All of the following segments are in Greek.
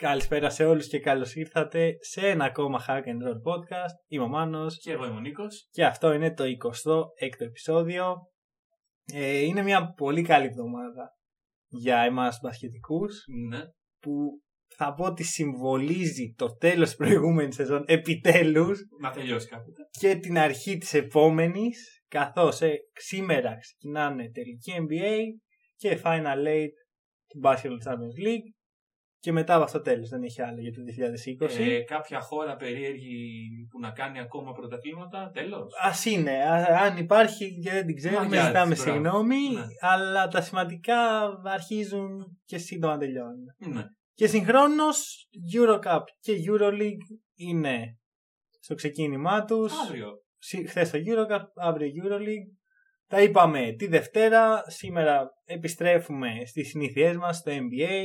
Καλησπέρα σε όλους και καλώς ήρθατε σε ένα ακόμα Hack and Roll podcast. Είμαι ο Μάνος Και εγώ είμαι ο Νίκος. και αυτό είναι το 26ο επεισόδιο. Ε, είναι μια πολύ καλή εβδομάδα για εμάς μπασκετικούς Ναι. που θα πω ότι συμβολίζει το τέλος της προηγούμενης σεζόν επιτέλους Να τελειώσει κάποτε. και την αρχή της επόμενης καθώς ε, σήμερα ξεκινάνε τελική NBA και Final Eight του Basketball Champions League και μετά από αυτό τέλος δεν έχει άλλο για το 2020. Ε, κάποια χώρα περίεργη που να κάνει ακόμα πρωταθλήματα, τέλος. Α είναι. Α, αν υπάρχει και δεν την ξέρουμε, Μαγιά της, ζητάμε μπράβο. συγγνώμη. Ναι. Αλλά τα σημαντικά αρχίζουν και σύντομα τελειώνουν. Ναι. Και συγχρόνως Eurocup και Euroleague είναι στο ξεκίνημά τους. Αύριο. Χθες το Eurocup, αύριο Euroleague. Τα είπαμε τη Δευτέρα. Σήμερα επιστρέφουμε στις συνήθειές μας στο NBA.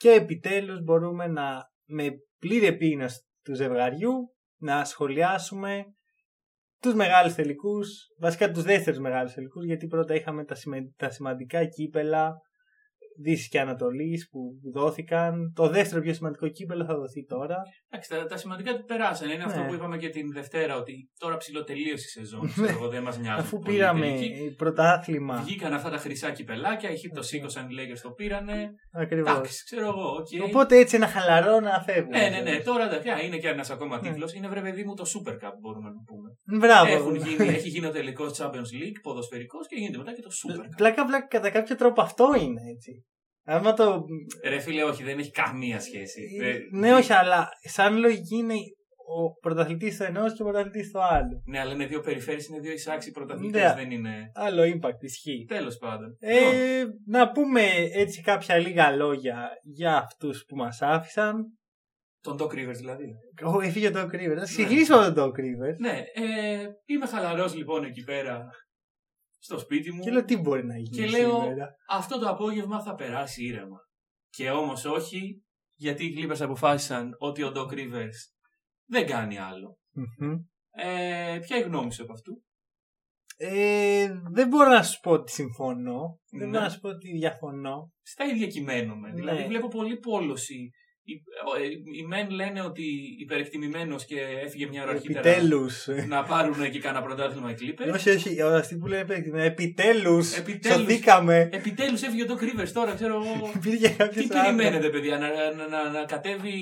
Και επιτέλους μπορούμε να με πλήρη επίγνωση του ζευγαριού να σχολιάσουμε τους μεγάλους τελικούς, βασικά τους δεύτερους μεγάλους τελικούς, γιατί πρώτα είχαμε τα, σημα- τα σημαντικά κύπελα Δύσης και Ανατολής που δόθηκαν. Το δεύτερο πιο σημαντικό κύπελο θα δοθεί τώρα. Εντάξει, τα, τα σημαντικά του περάσανε. Είναι αυτό Ναι. που είπαμε και την Δευτέρα, ότι τώρα ψιλοτελείωσε η σεζόν. Ναι. Ξέρω εγώ, δεν μας νοιάζει. Αφού πολύ η πήραμε τελική. πρωτάθλημα. Βγήκαν αυτά τα χρυσά κυπελάκια, οι Χίπ το σήκωσαν, οι Lakers το πήρανε. Ακριβώς. Εντάξει, ξέρω εγώ, οκ. Οπότε έτσι ένα χαλαρό να φεύγουμε. Ναι, ναι, ναι. Τώρα εντάξει, α, είναι και ένας ακόμα Ναι. τίτλος. Είναι βρε παιδί μου το Super Cup, μπορούμε να το πούμε. Μπράβο. Έχουν γίνει, έχει γίνει ο τελικός Champions League, ποδοσφαιρικός και γίνεται μετά και το Super Cup. Πλάκα, πλάκα, κατά κάποιο τρόπο αυτό είναι έτσι. Άμα το. Ρε φίλε, όχι, δεν έχει καμία σχέση. Ε, Ναι, όχι, αλλά σαν λογική είναι ο πρωταθλητής στο ενός και ο πρωταθλητής στο άλλο. Ναι, αλλά είναι δύο περιφέρειες, είναι δύο εισάξιοι πρωταθλητές, Ναι. δεν είναι. Άλλο impact ισχύει. Τέλος πάντων. Λοιπόν, Ε, να πούμε έτσι κάποια λίγα λόγια για αυτούς που μας άφησαν. Τον Doc Rivers δηλαδή. Ω, έφυγε ο Doc Rivers. Θα ξεκινήσουμε τον Doc Rivers. Ναι, ε, είμαι χαλαρός λοιπόν εκεί πέρα στο σπίτι μου Και λέω τι μπορεί να γίνει Και λέω- σήμερα; αυτό το απόγευμα θα περάσει ήρεμα. Και όμως όχι, γιατί οι Clippers αποφάσισαν ότι ο Doc Rivers δεν κάνει άλλο. Μμμ. Ε, ποια είναι η γνώμη σου από αυτού; Ε, δεν μπορώ να σου πω ότι συμφωνώ. Δεν Ναι. μπορώ να σου πω ότι διαφωνώ. Στα ίδια κειμένομαι. Ναι. Δηλαδή βλέπω πολύ πόλωση. Οι, ε, οι μεν λένε ότι υπερεκτιμημένος και έφυγε μια ώρα αρχίτερα Επιτέλους. να πάρουν και κάνα πρωτάθλημα οι Clippers. όχι, όχι. Αυτοί που λένε επέκτημα. Επιτέλους. Επιτέλους. Σωθήκαμε. Επιτέλους έφυγε ο Doc Rivers τώρα, ξέρω εγώ. Υπήρχε κάποιος Τι περιμένετε, παιδιά, να, να, να, να κατέβει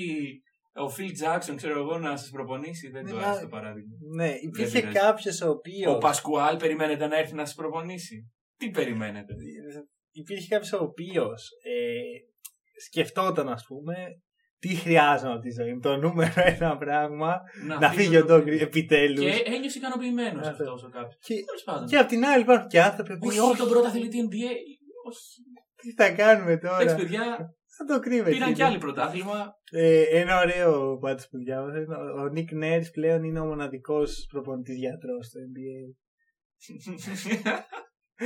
ο Phil Jackson, ξέρω εγώ, να σας προπονήσει; Δεν το Ναι, άρεσε το παράδειγμα. Ναι, υπήρχε πειράζει. κάποιος ο οποίο. Ο Πασκουάλ περιμένετε να έρθει να σας προπονήσει; Τι περιμένετε; Υπήρχε κάποιος ο οποίος ε, σκεφτόταν, ας πούμε, τι χρειάζομαι από τη ζωή μου. Το νούμερο ένα πράγμα να φύγει ο Doc Rivers επιτέλους. Και ένιωσε ικανοποιημένος Αυτό. αυτό ο κάποιος. Και, Τέλος πάντων. και απ' την άλλη υπάρχουν και άνθρωποι που Όχι, όχι, τον πρωταθλητή NBA. Όχι. τι θα κάνουμε Εντάξει, τώρα. παιδιά, Θα το κρύβεται. πήραν κι άλλοι πρωτάθλημα. Ε, ένα ωραίο πάντως που διάβασα. είναι Ο, ο Νίκ Νέρς πλέον είναι ο μοναδικός προπονητής γιατρός στο NBA.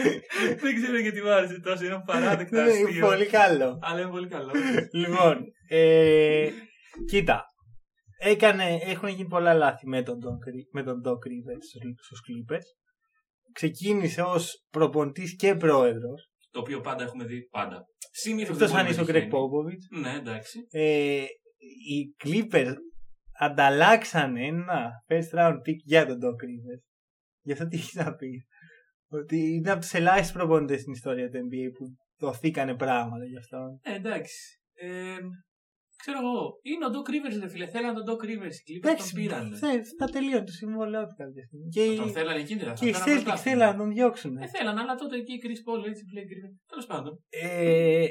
Δεν ξέρω γιατί μου άρεσε τόσο. Είναι παράδεκτα Ναι, αστείο. πολύ καλό. Αλλά είναι πολύ καλό. λοιπόν, ε, κοίτα. Έκανε, έχουν γίνει πολλά λάθη με τον Doc, Ri- με τον Doc Rivers στους- στους Clippers. Ξεκίνησε ως προπονητής και πρόεδρος. Το οποίο πάντα έχουμε δει. Πάντα. Συνήθως Εκτός αν είσαι ο Greg Popovich. Ναι, εντάξει. Ε, οι Clippers ανταλλάξανε ένα first round pick για τον Doc Rivers. Γι' αυτό τι έχεις να πεις. Ότι είναι από τους ελάχιστους προπονητές στην ιστορία του NBA που δοθήκανε πράγματα γι' αυτό. Ε, εντάξει. Ε, ξέρω εγώ. Είναι ο Doc Rivers, ρε φίλε. Θέλανε τον Doc Rivers. Οι Clippers τον Εντάξει, πήραν. θε- θα τελείωνε το συμβόλαιό του κάποια στιγμή. Και, οι- Τον θέλανε εκείνη την και οι Celtics θέλαν να τον διώξουν. Ε, θέλανε, αλλά τότε εκεί η Chris Paul έτσι πλέον Griffin. Τέλος πάντων. Ε,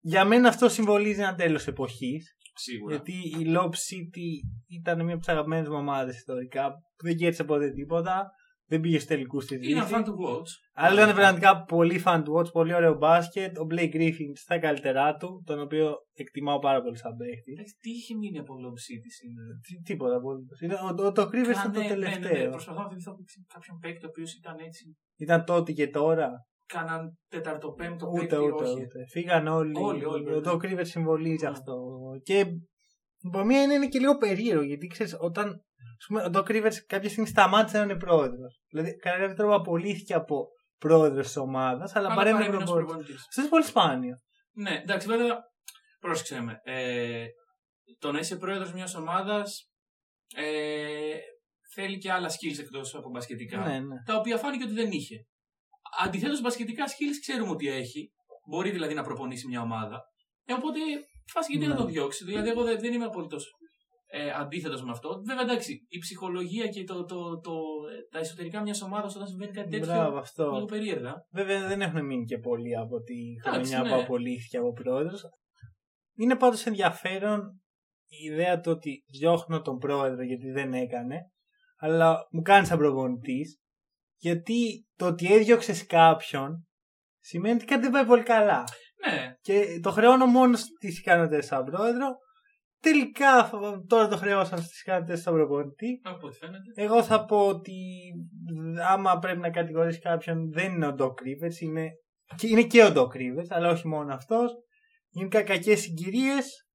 για μένα αυτό συμβολίζει ένα τέλος εποχής. Σίγουρα. Γιατί η Lob City ήταν μια από τις αγαπημένες μου ομάδες ιστορικά που δεν κέρδισε ποτέ τίποτα. Δεν πήγες στου τελικούς της Είναι Δύση. fan του watch. Αλλά ήταν πραγματικά πολύ fan του watch, πολύ ωραίο μπάσκετ. Ο Blake Griffin στα καλύτερά του, τον οποίο εκτιμάω πάρα πολύ σαν παίχτη. Εντάξει, Τι είχε μείνει από Lob City σήμερα. Τι- Τίποτα απολύτω. Ο, ο, το Rivers ήταν το Κάνε- ναι, ναι, τελευταίο. ναι, Προσπαθώ να θυμηθώ κάποιον παίκτη ο οποίος ήταν έτσι. Ήταν τότε και τώρα. Κάναν τεταρτοπέμπτο Ούτε, παίκτη. ούτε, όχι. ούτε. Φύγαν όλοι. Όλοι, όλοι, ο βέβαια. Doc Rivers συμβολίζει Ναι. αυτό. Και από μία είναι, είναι και λίγο περίεργο γιατί ξέρεις, όταν ας πούμε, ο Doc Rivers κάποια στιγμή σταμάτησε να είναι πρόεδρος. Δηλαδή, κατά κάποιο τρόπο απολύθηκε από πρόεδρος της ομάδας, αλλά Αλλά παρέμεινε παρέμεινε ως προπονητής. προπονητής. Αυτό είναι πολύ σπάνιο. Ναι, εντάξει, βέβαια πρόσεξε με. Ε, το να είσαι πρόεδρος μιας ομάδας ε, θέλει και άλλα skills εκτός από μπασκετικά. Ναι, ναι. Τα οποία φάνηκε ότι δεν είχε. Αντιθέτως, μπασκετικά skills ξέρουμε ότι έχει. Μπορεί δηλαδή να προπονήσει μια ομάδα. Ε, οπότε φάση γιατί Ναι. να το διώξει. Δηλαδή, εγώ δεν, δεν είμαι απολύτως ε, αντίθετος με αυτό. Βέβαια, εντάξει, η ψυχολογία και το, το, το, ε, τα εσωτερικά μιας ομάδας όταν συμβαίνει κάτι τέτοιο. Μπράβο, αυτό. Λίγο περίεργα. Βέβαια δεν έχουν μείνει και πολλοί από τη Εντάξει, χρονιά ναι. που απολύθηκε από πρόεδρος. Είναι πάντως ενδιαφέρον η ιδέα του ότι διώχνω τον πρόεδρο γιατί δεν έκανε, αλλά μου κάνει σαν προπονητής, γιατί το ότι έδιωξες κάποιον σημαίνει ότι κάτι δεν πάει πολύ καλά. Ναι, Και το χρεώνω μόνο στις ικανότητες σαν πρόεδρο. Τελικά τώρα το χρεώσαν στις ικανότητε σαν προπονητή. από ό,τι φαίνεται. Εγώ θα πω ότι άμα πρέπει να κατηγορήσει κάποιον δεν είναι ο Doc Rivers, είναι και, είναι και ο Doc Rivers, αλλά όχι μόνο αυτός. Γενικά κακές συγκυρίες.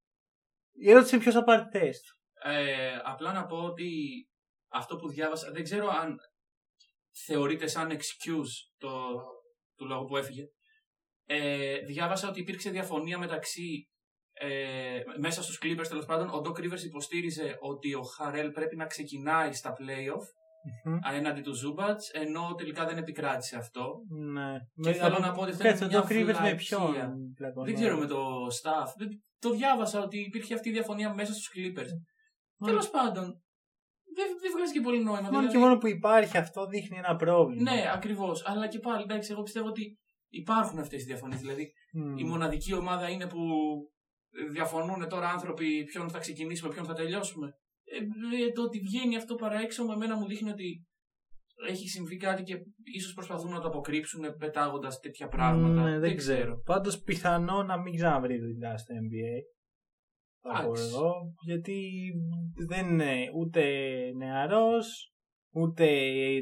Η ερώτηση είναι ποιος θα πάρει τη θέση του. Ε, απλά να πω ότι αυτό που διάβασα, δεν ξέρω αν θεωρείται σαν excuse το, του λόγου που έφυγε. Ε, διάβασα ότι υπήρξε διαφωνία μεταξύ ε, μέσα στους Clippers τέλος πάντων. Ο Doc Rivers υποστήριζε ότι ο Χαρέλ πρέπει να ξεκινάει στα playoff Μμμ. έναντι του Ζούμπατς, ενώ τελικά δεν επικράτησε αυτό. Ναι. Και θέλω να πω ότι αυτό είναι Κάτσε, ο μια Doc Rivers με βλακεία. ποιον. πλακωνόταν. Δεν ξέρω με το staff. Δεν- Το διάβασα ότι υπήρχε αυτή η διαφωνία μέσα στους Clippers. Μόνο- Τέλος πάντων, δεν, δεν βγάζει και πολύ νόημα. Μόνο δηλαδή- και μόνο που υπάρχει αυτό δείχνει ένα πρόβλημα. Ναι, ακριβώς. Αλλά και πάλι, εντάξει, εγώ πιστεύω ότι υπάρχουν αυτές οι διαφωνίες. Δηλαδή, Μμ. η μοναδική ομάδα είναι που διαφωνούν τώρα άνθρωποι ποιον θα ξεκινήσουμε, ποιον θα τελειώσουμε. Ε, ε, το ότι βγαίνει αυτό παρά έξω με εμένα μου δείχνει ότι έχει συμβεί κάτι και ίσως προσπαθούν να το αποκρύψουν πετάγοντας τέτοια πράγματα. Ναι, δεν ξέρω. Πάντως πιθανό να μην ξαναβρει δουλειά στο NBA. Θα πω Εντάξει. εγώ. Γιατί δεν είναι ούτε νεαρός, ούτε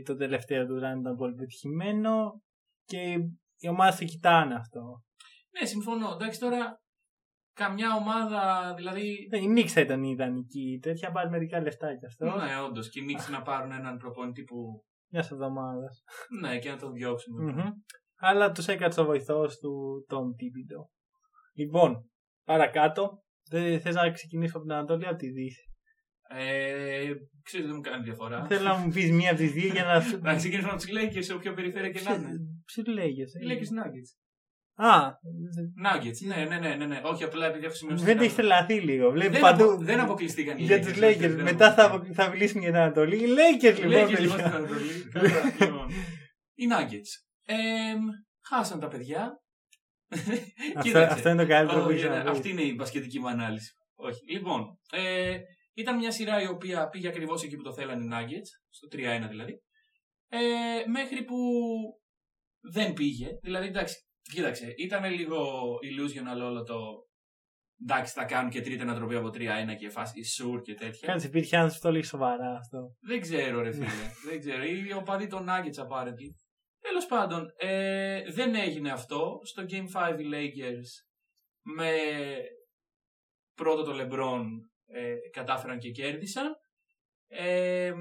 το τελευταίο του run ήταν πολύ πετυχημένο και οι ομάδες το κοιτάνε αυτό. Ναι, συμφωνώ. Εντάξει, τώρα καμιά ομάδα, δηλαδή. Ναι, Η Knicks θα ήταν η ιδανική τέτοια, πάρει μερικά λεφτά κι αυτό. Ναι, όντω. Και οι Knicks να πάρουν έναν προπονητή που. Μια εβδομάδα. Ναι, και να τον διώξουν. Αλλά του έκατσε ο βοηθό του τον Τίμπιντο. Λοιπόν, παρακάτω. Δεν θε να ξεκινήσω από την Ανατολή ή από τη Δύση. Ε, ξέρεις, δεν μου κάνει διαφορά. Θέλω να μου πει μία από τι δύο για να. Να ξεκινήσουμε από του Lakers σε όποια περιφέρεια και να είναι. Ποιο λέγε. Οι Lakers Nuggets. Α, Nuggets, ναι, ναι, ναι, ναι, ναι. Όχι απλά επειδή έχω σημειώσει. δεν τα- έχεις τρελαθεί λίγο. Βλέπει δεν, παντού. απο- δεν αποκλειστήκαν οι Για Lakers, του όχι, Lakers. δεν Μετά θα, αποκλειστήκαν. απο- θα μιλήσουμε για την Ανατολή. Οι Lakers Οι λοιπόν. Lakers λοιπόν στην τελικά. Ανατολή. Καλά, λοιπόν. Οι Nuggets. Ε, χάσαν τα παιδιά. Αυτό, Κοίταξε. αυτό είναι το καλύτερο που Όχι, έχει ναι, να πει. Αυτή είναι η μπασκετική μου ανάλυση. Όχι. Λοιπόν, ε, ήταν μια σειρά η οποία πήγε ακριβώς εκεί που το θέλανε οι Nuggets, στο 3-1 δηλαδή. Ε, μέχρι που δεν πήγε. Δηλαδή, εντάξει, κοίταξε, ήταν λίγο illusional όλο το. Εντάξει, θα κάνουν και τρίτη ανατροπή από 3-1 και φάση σουρ και τέτοια. Κάτσε, υπήρχε άνθρωπο που το λέει σοβαρά αυτό. Δεν ξέρω, ρε φίλε. δεν ξέρω. Ή ο παδί των Nuggets apparently. Τέλος πάντων, ε, δεν έγινε αυτό. Στο Game 5 οι Lakers με πρώτο το LeBron ε, κατάφεραν και κέρδισαν. Ε,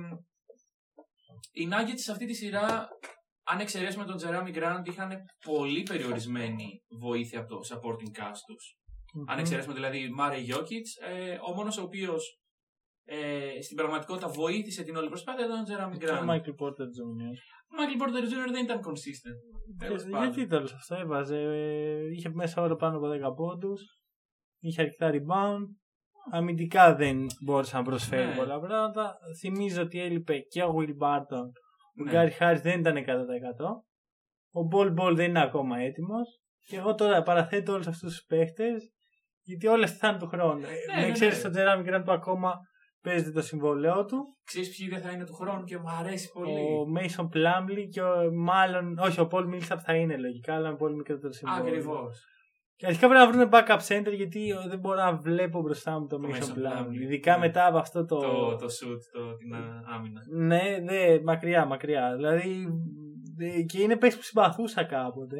οι Nuggets σε αυτή τη σειρά, αν εξαιρέσουμε τον Jeremy Grant, είχαν πολύ περιορισμένη βοήθεια από το supporting cast τους. Αν εξαιρέσουμε δηλαδή Μάρε Γιώκητς, ε, ο μόνος ο οποίος ε, στην πραγματικότητα βοήθησε την όλη προσπάθεια ήταν ο Τζεράμι Και ο Γκραντ. Michael Porter Jr. Ο Μάικλ Πόρτερ Jr. δεν ήταν consistent. Τέλος Και- πάντων. Γιατί τέλο αυτό έβαζε. ε, Είχε μέσα όρο πάνω από 10 πόντους. Είχε αρκετά rebound. Αμυντικά δεν μπόρεσε να προσφέρει Ναι. πολλά πράγματα. Θυμίζω ότι έλειπε και ο Will Barton. Ο Ναι. Γκάρι Χάρις δεν ήταν 100%. Ο Μπολ Μπολ δεν είναι ακόμα έτοιμος. Και εγώ τώρα παραθέτω όλους αυτούς τους παίχτες γιατί όλες θα είναι του χρόνου. ναι, με ναι. εξαίρεση τον Τζεράμι Γκραντ που ακόμα παίζεται το συμβόλαιό του. Ξέρεις ποιοι δεν θα είναι του χρόνου και μου αρέσει πολύ. Ο Μέισον Πλάμλι και ο, μάλλον. Όχι, ο Πολ Μίλσαπ θα είναι λογικά, αλλά με πολύ μικρότερο συμβόλαιο. Ακριβώς. Και αρχικά πρέπει να βρούμε backup center γιατί δεν μπορώ να βλέπω μπροστά μου το Το Mason Mason Plumlee. Plumlee, Ειδικά ναι. μετά από αυτό το. Το, το shoot, το, την α, άμυνα. Ναι, ναι, μακριά, μακριά. Δηλαδή. ε, Και είναι παίκτη που συμπαθούσα κάποτε.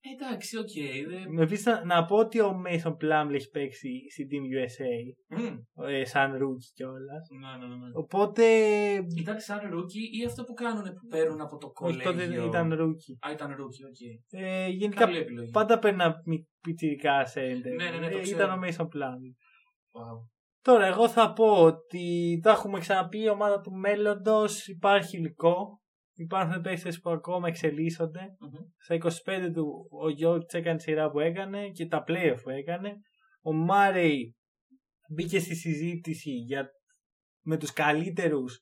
Εντάξει, οκ. δεν- Επίσης να, να πω ότι ο Mason Plumlee έχει παίξει στη Team USA Μμμ. ε, σαν rookie κιόλας. Ναι, ναι, ναι. Οπότε. Ήταν σαν rookie ή αυτό που κάνουν που παίρνουν από το Όχι, τότε κολέγιο. ήταν rookie. Α, ήταν rookie, OK. Ε, γενικά Καλή επιλογή. πάντα παίρνα πιτσιρικά center. Ναι, ναι, ναι, το Ε, ξέρω. ήταν ο Mason Plumlee. Wow. Τώρα, εγώ θα πω ότι τα έχουμε ξαναπεί η ομάδα του μέλλοντος. Υπάρχει υλικό. Υπάρχουν παίχτε που ακόμα εξελίσσονται. Μμμ. Στα 25 του ο Γιώργης έκανε τη σειρά που έκανε και τα playoff που έκανε. Ο Μάρεϊ μπήκε στη συζήτηση για, με τους καλύτερους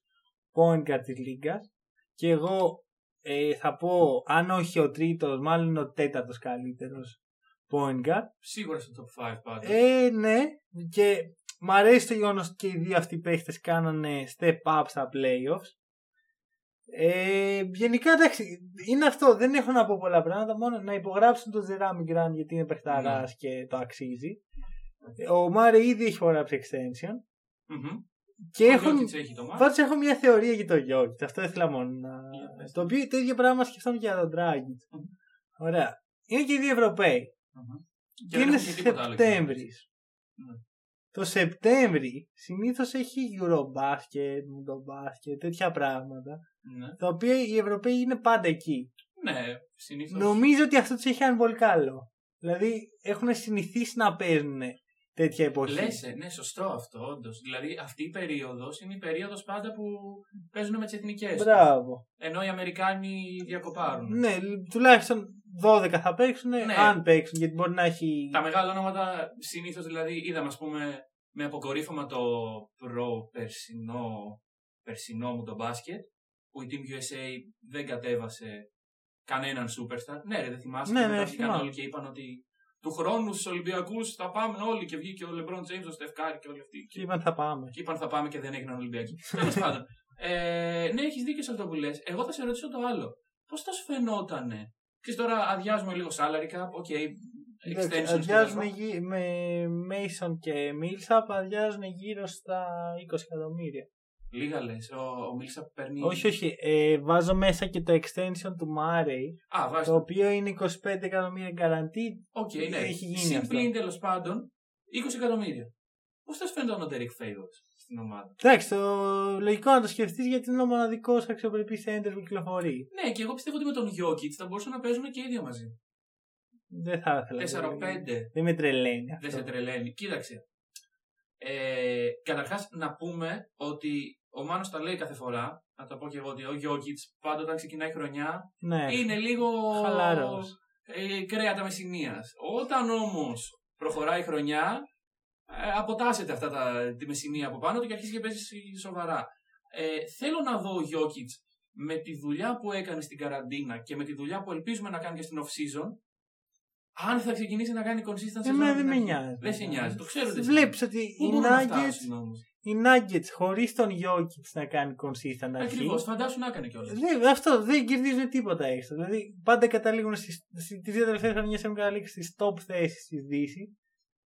point guard της λίγκας και εγώ ε, θα πω αν όχι ο τρίτος μάλλον ο τέταρτος καλύτερος point guard. Σίγουρα στο top 5 πάντα. Ε, ναι και μ' αρέσει το γεγονός ότι και οι δύο αυτοί παίχτες κάνανε step up στα playoffs. Ε, γενικά εντάξει, είναι αυτό. Δεν έχω να πω πολλά πράγματα. Μόνο να υπογράψουν τον Ζεράμι Γκραν γιατί είναι παιχταράς Ναι. και το αξίζει. Ο Μάρε ήδη έχει υπογράψει extension. Μμμ. Και Ο έχω, Jokic έχει το μάτι. πάντως έχω μια θεωρία για τον Γιώργη. Αυτό ήθελα μόνο να. Για πες. Το οποίο το ίδιο πράγμα σκεφτόμουν και για τον Dragic. Μμμ. Ωραία. Είναι και οι δύο Ευρωπαίοι. Μμμ. Και δεν είναι έχουν και τίποτα άλλο Σεπτέμβρης. Ναι. Το Σεπτέμβρη συνήθως έχει Eurobasket, Mundobasket, τέτοια πράγματα. Ναι. Τα οποία οι Ευρωπαίοι είναι πάντα εκεί. Ναι, συνήθως. Νομίζω ότι αυτό τους έχει κάνει πολύ καλό. Δηλαδή έχουν συνηθίσει να παίζουν τέτοια εποχή. Λες, ε, ναι, σωστό αυτό, όντως. Δηλαδή αυτή η περίοδος είναι η περίοδος πάντα που παίζουν με τις εθνικές. Μπράβο. Ενώ οι Αμερικάνοι διακοπάρουν. Ναι, τουλάχιστον 12 θα παίξουν, Ναι. αν παίξουν, γιατί μπορεί να έχει. Τα μεγάλα ονόματα συνήθως δηλαδή είδαμε, ας πούμε, με αποκορύφωμα το προ-περσινό περσινό μου το μπάσκετ, που η Team USA δεν κατέβασε κανέναν superstar. Ναι, ρε, δεν θυμάσαι. Ναι, και ναι, μετά βγήκαν θυμάμαι. όλοι και είπαν ότι του χρόνου στους Ολυμπιακούς θα πάμε όλοι και βγήκε ο LeBron James, ο Στεφκάρη και όλοι αυτοί. Και είπαν θα πάμε. Και είπαν θα πάμε και δεν έγιναν Ολυμπιακοί. Τέλος πάντων. Ε, ναι, έχεις δίκιο σε αυτό που λες. Εγώ θα σε ρωτήσω το άλλο. Πώς θα σου φαινότανε; Ξέρεις τώρα αδειάζουμε λίγο salary cap, ok, extensions Αδειάζουν κτλ. γύρω, με Mason και Millsap αδειάζουν γύρω στα 20 εκατομμύρια. Λίγα λες. Ο, ο Μίλσα παίρνει. Όχι, όχι. Ε, βάζω μέσα και το extension του Murray, Α, βάζεις. το οποίο είναι 25 εκατομμύρια guaranteed. Οκ, ναι. έχει γίνει Συν πλην αυτό. τέλος πάντων 20 εκατομμύρια. Πώς θα σου φαίνεται ο Derek Favors στην ομάδα; Εντάξει, το λογικό να το σκεφτείς γιατί είναι ο μοναδικός αξιοπρεπής center που κυκλοφορεί. Ναι, και εγώ πιστεύω ότι με τον Jokic θα μπορούσαν να παίζουν και οι δύο μαζί. Δεν θα ήθελα. 4-5. Δεν με τρελαίνει Δεν αυτό. σε τρελαίνει. Κοίταξε. Ε, Καταρχάς, να πούμε ότι ο Μάνος τα λέει κάθε φορά. Να το πω και εγώ ότι ο Jokic πάντα όταν ξεκινάει χρονιά Ναι, είναι λίγο. χαλαρός. Ε, κρέατα μεσηνία. Όταν όμως προχωράει η χρονιά, ε, αποτάσσεται αυτά τα, τη μεσηνία από πάνω του και αρχίζει και παίζει σοβαρά. Ε, θέλω να δω ο Jokic με τη δουλειά που έκανε στην καραντίνα και με τη δουλειά που ελπίζουμε να κάνει και στην off-season, αν θα ξεκινήσει να κάνει consistent Εμένα σεζόν δεν από με την αρχή. νοιάζει. Δεν σε νοιάζει, το ξέρω ότι Βλέπεις ότι Πού οι μπορούν να Nuggets, φτάσουν όμως; οι Nuggets χωρίς τον Jokic να κάνει consistent αρχή. Ακριβώς, φαντάσου να έκανε κιόλας. Δεν, αυτό δεν κερδίζουν τίποτα έξω. Δηλαδή πάντα καταλήγουν στις, στις, τις δύο τελευταίες χρονιές έχουν καταλήξει στις top θέσεις στη Δύσης.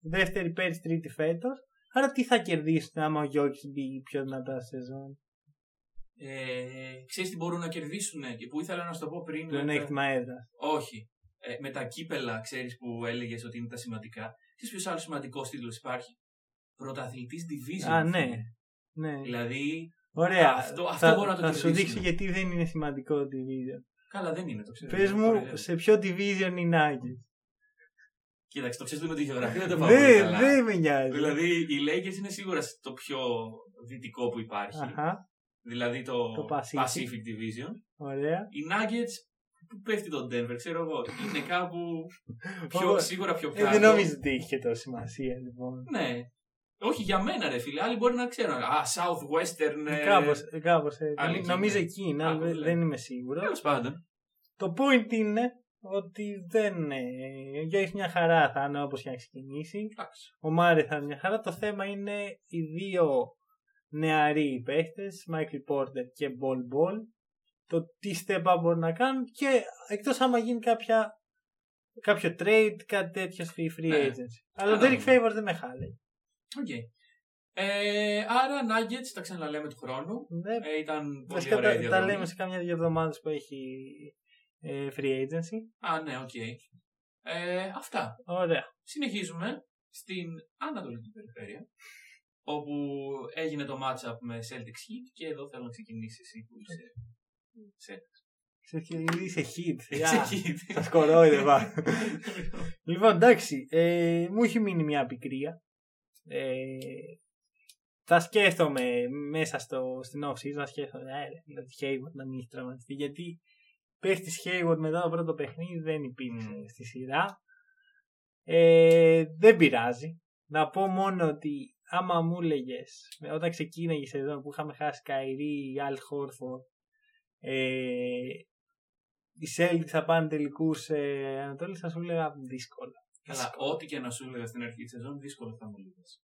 Δεύτερη πέρυσι, τρίτη φέτος. Άρα τι θα κερδίσουν άμα ο Γιώργης μπει πιο δυνατά σε σεζόν; Ε, Ξέρεις τι μπορούν να κερδίσουν και που ήθελα να σου το πω πριν. Πλέον ε, έκτημα έδρα. Όχι. Ε, με τα κύπελα, ξέρεις που έλεγες ότι είναι τα σημαντικά. Ξέρεις ποιος άλλος σημαντικός τίτλος υπάρχει; Πρωταθλητής Division. Α, ναι. φίλε. ναι. Δηλαδή. Ωραία. αυτό- αυτό θα, μπορώ να το θα σου κερδίσουν. δείξω γιατί δεν είναι σημαντικό το division. Καλά, δεν είναι, το ξέρω. Πες μου Κοροϊδεύω. σε ποιο division είναι οι Nuggets. Κοίταξε, το ξέρεις με τη γεωγραφία δεν πάω πολύ Δεν, καλά. δεν με νοιάζει. Δηλαδή, οι Lakers είναι σίγουρα το πιο δυτικό που υπάρχει. Αχα, Δηλαδή το, Το Pacific. Pacific Division. ωραία. Οι Nuggets που πέφτει το Denver, ξέρω εγώ. Είναι κάπου πιο, Ω, σίγουρα πιο Ε, κάτω. δεν νομίζω ότι είχε τόσο σημασία λοιπόν. Ναι. Όχι για μένα, ρε φίλε. Άλλοι μπορεί να ξέρουν. Α, Southwestern. Ε... Κάπως, κάπως έτσι. άλλη εκεί, Νομίζω ναι. εκεί είναι, Κάπου αλλά δεν- λέει. δεν είμαι σίγουρος. Τέλος πάντων. Το point είναι ότι δεν είναι. Ο Γιώργης μια χαρά θα είναι όπως και να ξεκινήσει. Εντάξει. Ο Μάρε θα είναι μια χαρά. Το θέμα είναι οι δύο νεαροί παίχτες, Michael Porter και Bol Bol. Το τι step up μπορούν να κάνουν και εκτός άμα γίνει κάποια, κάποιο trade, κάτι τέτοιο στη free Ναι. agency. Αλλά ο Καλά. Derek Favors δεν με χαλάει. Οκ. Ε, άρα, Nuggets, τα ξαναλέμε του χρόνου. Δεν Ε, ήταν πολύ Βασικά ωραία η τα, τα διαδρομή. λέμε σε κάμια δύο εβδομάδες που έχει ε, free agency. Α, ναι, οκ. Ε, αυτά. Ωραία. Συνεχίζουμε στην Ανατολική Περιφέρεια, όπου έγινε το match-up με Celtics Heat και εδώ θέλω να ξεκινήσεις εσύ που είσαι Celtics. Σε- Είσαι Heat. Είσαι Γεια. Heat. Σας κορόιδευα. λοιπόν, εντάξει. Ε, μου έχει μείνει μια πικρία. Ε, θα σκέφτομαι μέσα στο, στην off season, θα σκέφτομαι, ε, ρε, δηλαδή Hayward να μην έχει τραυματιστεί. Γιατί παίχτη Hayward μετά το πρώτο παιχνίδι δεν υπήρξε Μμμ. στη σειρά. Ε, δεν πειράζει. Να πω μόνο ότι άμα μου έλεγες όταν ξεκίναγε η σεζόν που είχαμε χάσει Καϊρή, Αλ Χόρφορ, ε, οι Celtics θα πάνε τελικούς ε, Ανατολής, θα σου έλεγα δύσκολα. Καλά, ό,τι και να σου έλεγα στην αρχή της σεζόν, δύσκολο θα μου λες.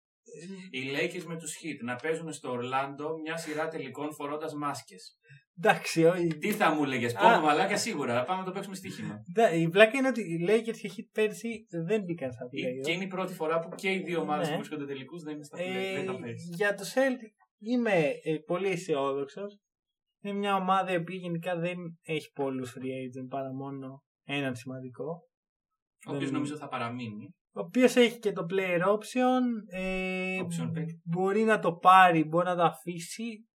Οι Lakers με τους Heat να παίζουν στο Ορλάντο μια σειρά τελικών φορώντας μάσκες. Εντάξει, όχι. Τι θα μου έλεγες, Α. πόνο μαλάκα σίγουρα, πάμε να το παίξουμε στοίχημα. Ντα- Η πλάκα είναι ότι οι Lakers και οι Heat πέρσι δεν μπήκαν στα Και play. είναι η πρώτη φορά που και οι δύο ομάδες Ναι. που βρίσκονται τελικούς δεν είναι στα play, Ε, δεν τα παίζει. για το Celtic είμαι ε, πολύ αισιόδοξος. Είναι μια ομάδα η οποία γενικά δεν έχει πολλούς free agent παρά μόνο έναν σημαντικό. Ο οποίος δεν- νομίζω θα παραμείνει. Ο οποίος έχει και το player option. Ε, Option παίκτη. μπορεί να το πάρει, μπορεί να το αφήσει.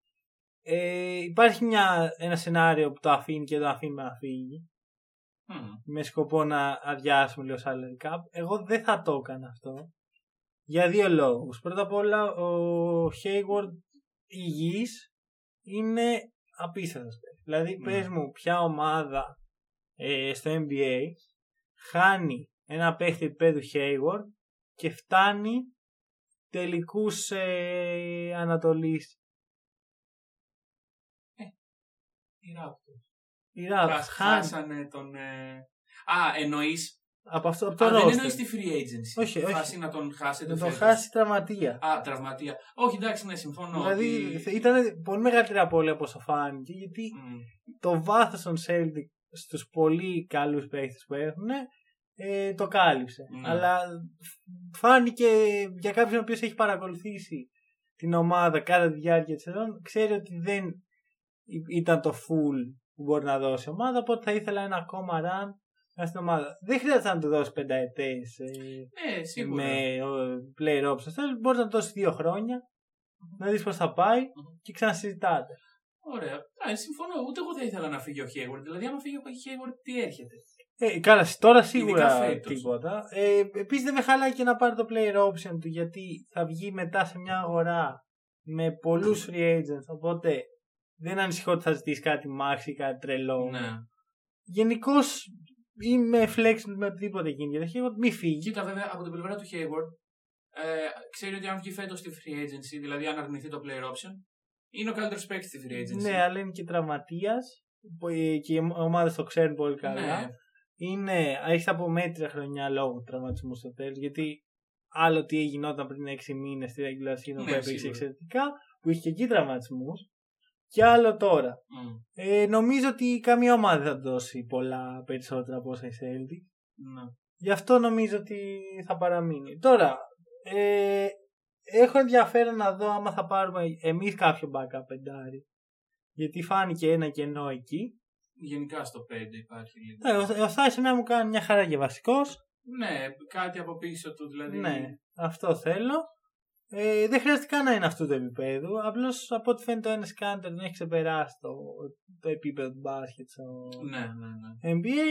Ε, υπάρχει μια, ένα σενάριο που το αφήνει και το αφήνει να φύγει. Μμμ. με σκοπό να αδειάσουμε λίγο salary cap. Εγώ δεν θα το έκανα αυτό. Για δύο λόγους. Πρώτα απ' όλα, ο Hayward υγιής είναι απίστευτος. Δηλαδή, Ναι. πες μου, ποια ομάδα ε, στο NBA χάνει ένα παίχτη επίπεδου Hayward και φτάνει τελικούς ε, Ανατολής. Οι Raptors. Η Raptors Χάσ- χάνει Χάσανε τον... ε, Α, εννοείς... από, αυτό, από το Α, δεν roster. εννοείς τη free agency. Όχι, όχι. Φάση να τον χάσετε Να τον φέτος. χάσει τραυματία. Α, τραυματία. Όχι, εντάξει, ναι, συμφωνώ. Δηλαδή ότι... ήταν πολύ μεγαλύτερη απώλεια από όσο φάνηκε γιατί Μμ. το βάθος των Celtic στους πολύ καλούς παίχτες που έχουν ε, το κάλυψε. Ναι. Αλλά φάνηκε για κάποιον ο οποίος έχει παρακολουθήσει την ομάδα κατά τη διάρκεια της σεζόν ξέρει ότι δεν ή- ήταν το full που μπορεί να δώσει η ομάδα οπότε θα ήθελα ένα ακόμα run μέσα στην ομάδα. Δεν χρειάζεται να του δώσει πενταετές ε, Ναι, σίγουρα. με ο, player options. Θέλεις, Μπορείς να του δώσεις δύο χρόνια να δεις πώς θα πάει και ξανασυζητάτε. Ωραία. Α, συμφωνώ. Ούτε εγώ θα ήθελα να φύγει ο Hayward. Δηλαδή, άμα φύγει ο Hayward, τι έρχεται; Ε, καλά, τώρα Ειδικά σίγουρα φέτος. τίποτα. Ε, Επίσης δεν με χαλάει και να πάρει το player option του γιατί θα βγει μετά σε μια αγορά με πολλούς free agents. Οπότε δεν ανησυχώ ότι θα ζητήσει κάτι max ή κάτι τρελό. Ναι. Γενικώς είμαι flexible με οτιδήποτε γίνει για το Hayward. Μη φύγει. Κοίτα, βέβαια, από την πλευρά του Hayward, ε, ξέρει ότι αν βγει φέτος στη free agency, δηλαδή αν αρνηθεί το player option, είναι ο καλύτερος παίκτης στη free agency. Ναι, αλλά είναι και τραυματίας. Και οι ομάδες το ξέρουν πολύ καλά. Ναι. είναι, έχει από μέτρια χρονιά λόγω του τραυματισμού στο τέλος. Γιατί άλλο τι γινόταν πριν 6 μήνες στη regular season Ναι, που έπαιξε σίγουρα. εξαιρετικά, που είχε και εκεί τραυματισμούς, και άλλο τώρα. Μμ. Ε, νομίζω ότι καμία ομάδα δεν θα δώσει πολλά περισσότερα από όσα η Celtic. Ναι. Γι' αυτό νομίζω ότι θα παραμείνει. Τώρα, ε, έχω ενδιαφέρον να δω άμα θα πάρουμε εμείς κάποιο backup πεντάρι. Γιατί φάνηκε ένα κενό εκεί. Γενικά στο 5 υπάρχει λίγο. Ε, ο, ο Θάης εμένα μου κάνει μια χαρά και βασικός. Ναι, κάτι από πίσω του δηλαδή. Ναι, αυτό θέλω. Ε, δεν χρειάζεται καν να είναι αυτού του επίπεδου. Απλώς από ό,τι φαίνεται ο ένας κάντερ δεν έχει ξεπεράσει το, το επίπεδο του μπάσκετ στο Ναι, ναι, ναι. NBA.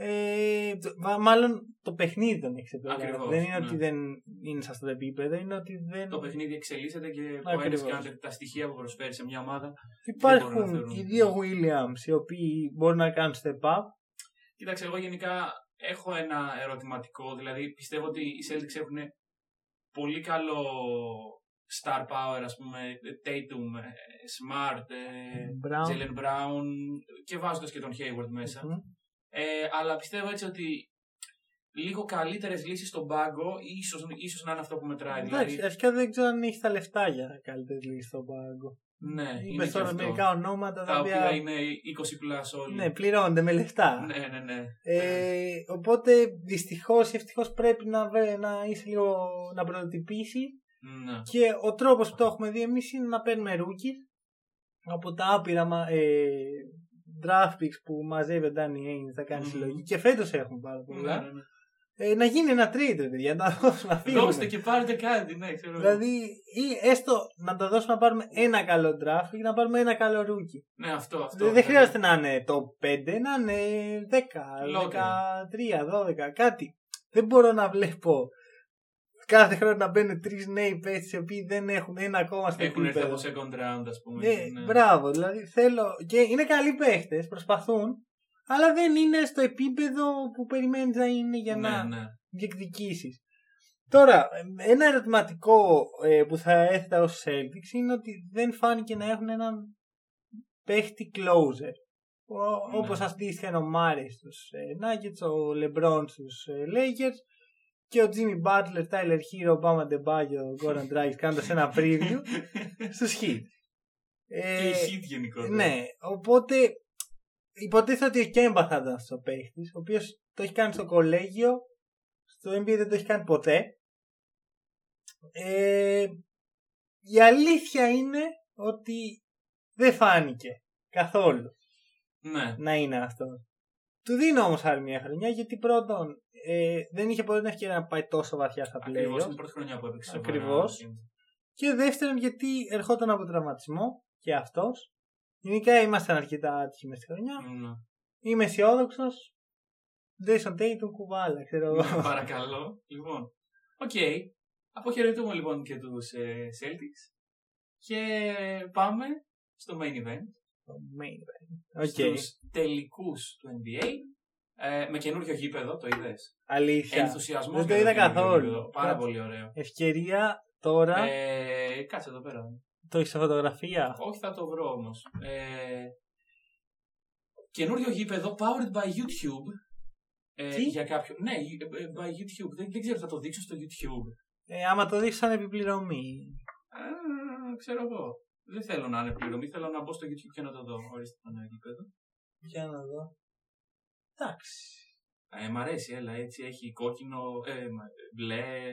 Ε, το- μα- μάλλον το παιχνίδι τον έχει ξεπεράσει. Ακριβώς, δεν είναι ναι. ότι δεν είναι σε αυτό το επίπεδο, είναι ότι δεν. Το παιχνίδι εξελίσσεται και ο Ακριβώς. ένας κάνετε τα στοιχεία που προσφέρει σε μια ομάδα. Υπάρχουν δεν μπορούν να θεωρούν. οι δύο Williams οι οποίοι μπορούν να κάνουν step up. Κοίταξε, εγώ γενικά έχω ένα ερωτηματικό. Δηλαδή πιστεύω ότι οι Celtics έχουν πολύ καλό star power, ας πούμε, Tatum, ε, Smart, ε, Brown. Jalen Brown και βάζοντας και τον Hayward μέσα. Μμ. Ε, αλλά πιστεύω έτσι ότι λίγο καλύτερες λύσεις στον πάγκο ίσως, ίσως να είναι αυτό που μετράει. Εντάξει, Δηλαδή, αρχικά δεν ξέρω αν έχει τα λεφτά για καλύτερη λύση στον πάγκο. Ναι, είναι Είπε και τώρα αυτό. μερικά ονόματα τα οποία είναι 20 plus όλοι. Ναι, πληρώνονται με λεφτά. ναι, ναι. ναι. Ε, οπότε δυστυχώς ή ευτυχώς πρέπει να, βρε- να είσαι λίγο να πρωτοτυπήσει. Ναι. Και ο τρόπος που το έχουμε δει εμείς είναι να παίρνουμε rookies από τα άπειρα μα- ε, draft picks που μαζεύει ο Danny Ainge θα κάνει Μμμ. συλλογή και φέτος έχουμε πάρα πολλά. Ναι, ναι, ναι. Ε, να γίνει ένα trade, ρε παιδιά, να δώσουμε να φύγουμε. Δώστε και πάρετε κάτι, ναι, ξέρω. εγώ. Δηλαδή, ή έστω να τα δώσουμε να πάρουμε ένα καλό draft ή να πάρουμε ένα καλό rookie. Ναι, αυτό, αυτό. Δεν, δεν χρειάζεται να είναι το 5, να είναι 10, Lottery. 13, 12, κάτι. Δεν μπορώ να βλέπω κάθε χρόνο να μπαίνουν τρεις νέοι παίχτε οι οποίοι δεν έχουν ένα ακόμα στο Έχουν έρθει επίπεδο. από second round, ας πούμε. Ναι, ναι. Μπράβο, δηλαδή θέλω. Και είναι καλοί παίχτε, προσπαθούν, αλλά δεν είναι στο επίπεδο που περιμένεις να είναι για ναι, να ναι. διεκδικήσεις. Τώρα, ένα ερωτηματικό ε, που θα έθετα ως Celtics είναι ότι δεν φάνηκε να έχουν έναν παίχτη closer. Ο, Ναι. Όπως αντίστοιχα είναι ο Μάρι στους ε, Nuggets, ο LeBron στους ε, Lakers και ο Jimmy Butler, Tyler Hero, ο Bama Debaggio, ο Goran Dragic κάνοντας ένα preview στους Heat. Και Ε, η hit γενικότερα. ναι, οπότε υποτίθεται ότι ο Κέμπα θα ήταν στο παίχτης, ο οποίος το έχει κάνει στο κολέγιο, στο NBA δεν το έχει κάνει ποτέ. Ε, η αλήθεια είναι ότι δεν φάνηκε καθόλου Ναι. να είναι αυτό. Του δίνω όμως άλλη μια χρονιά γιατί πρώτον ε, δεν είχε ποτέ την ευκαιρία να πάει τόσο βαθιά στα Ακριβώς playoffs. την πρώτη χρονιά που έπαιξε. σοβαρά. Ακριβώς. Και δεύτερον, γιατί ερχόταν από τραυματισμό και αυτός. Γενικά ήμασταν αρκετά άτυχοι μες στη χρονιά. Ναι. Είμαι αισιόδοξος. Jason Tatum κουβάλα, ξέρω εγώ. Ναι, Παρακαλώ. Λοιπόν, οκ. Αποχαιρετούμε λοιπόν και τους Celtics. Και πάμε στο main event. Το main event. Οκ. Στους τελικούς του NBA. Ε, με καινούριο γήπεδο, το είδες; Αλήθεια. Ενθουσιασμό. Δεν το είδα καθόλου. Πάρα Κάτσε. πολύ ωραίο. Ευκαιρία τώρα. Ε, κάτσε εδώ πέρα. Το έχεις σε φωτογραφία; Όχι, θα το βρω όμως. Ε, καινούριο γήπεδο powered by YouTube. Ε, Τι; για κάποιο. Ναι, ε, by YouTube. Δεν, δεν ξέρω, θα το δείξω στο YouTube. Ε, άμα το δείξει σαν επί πληρωμή. Α, ξέρω εγώ. Δεν θέλω να είναι πληρωμή, θέλω να μπω στο YouTube και να το δω. Ορίστε το νέο γήπεδο. Για να δω. Εντάξει. Ε, μ' αρέσει, έλα, έτσι έχει κόκκινο, ε, μα- μπλε,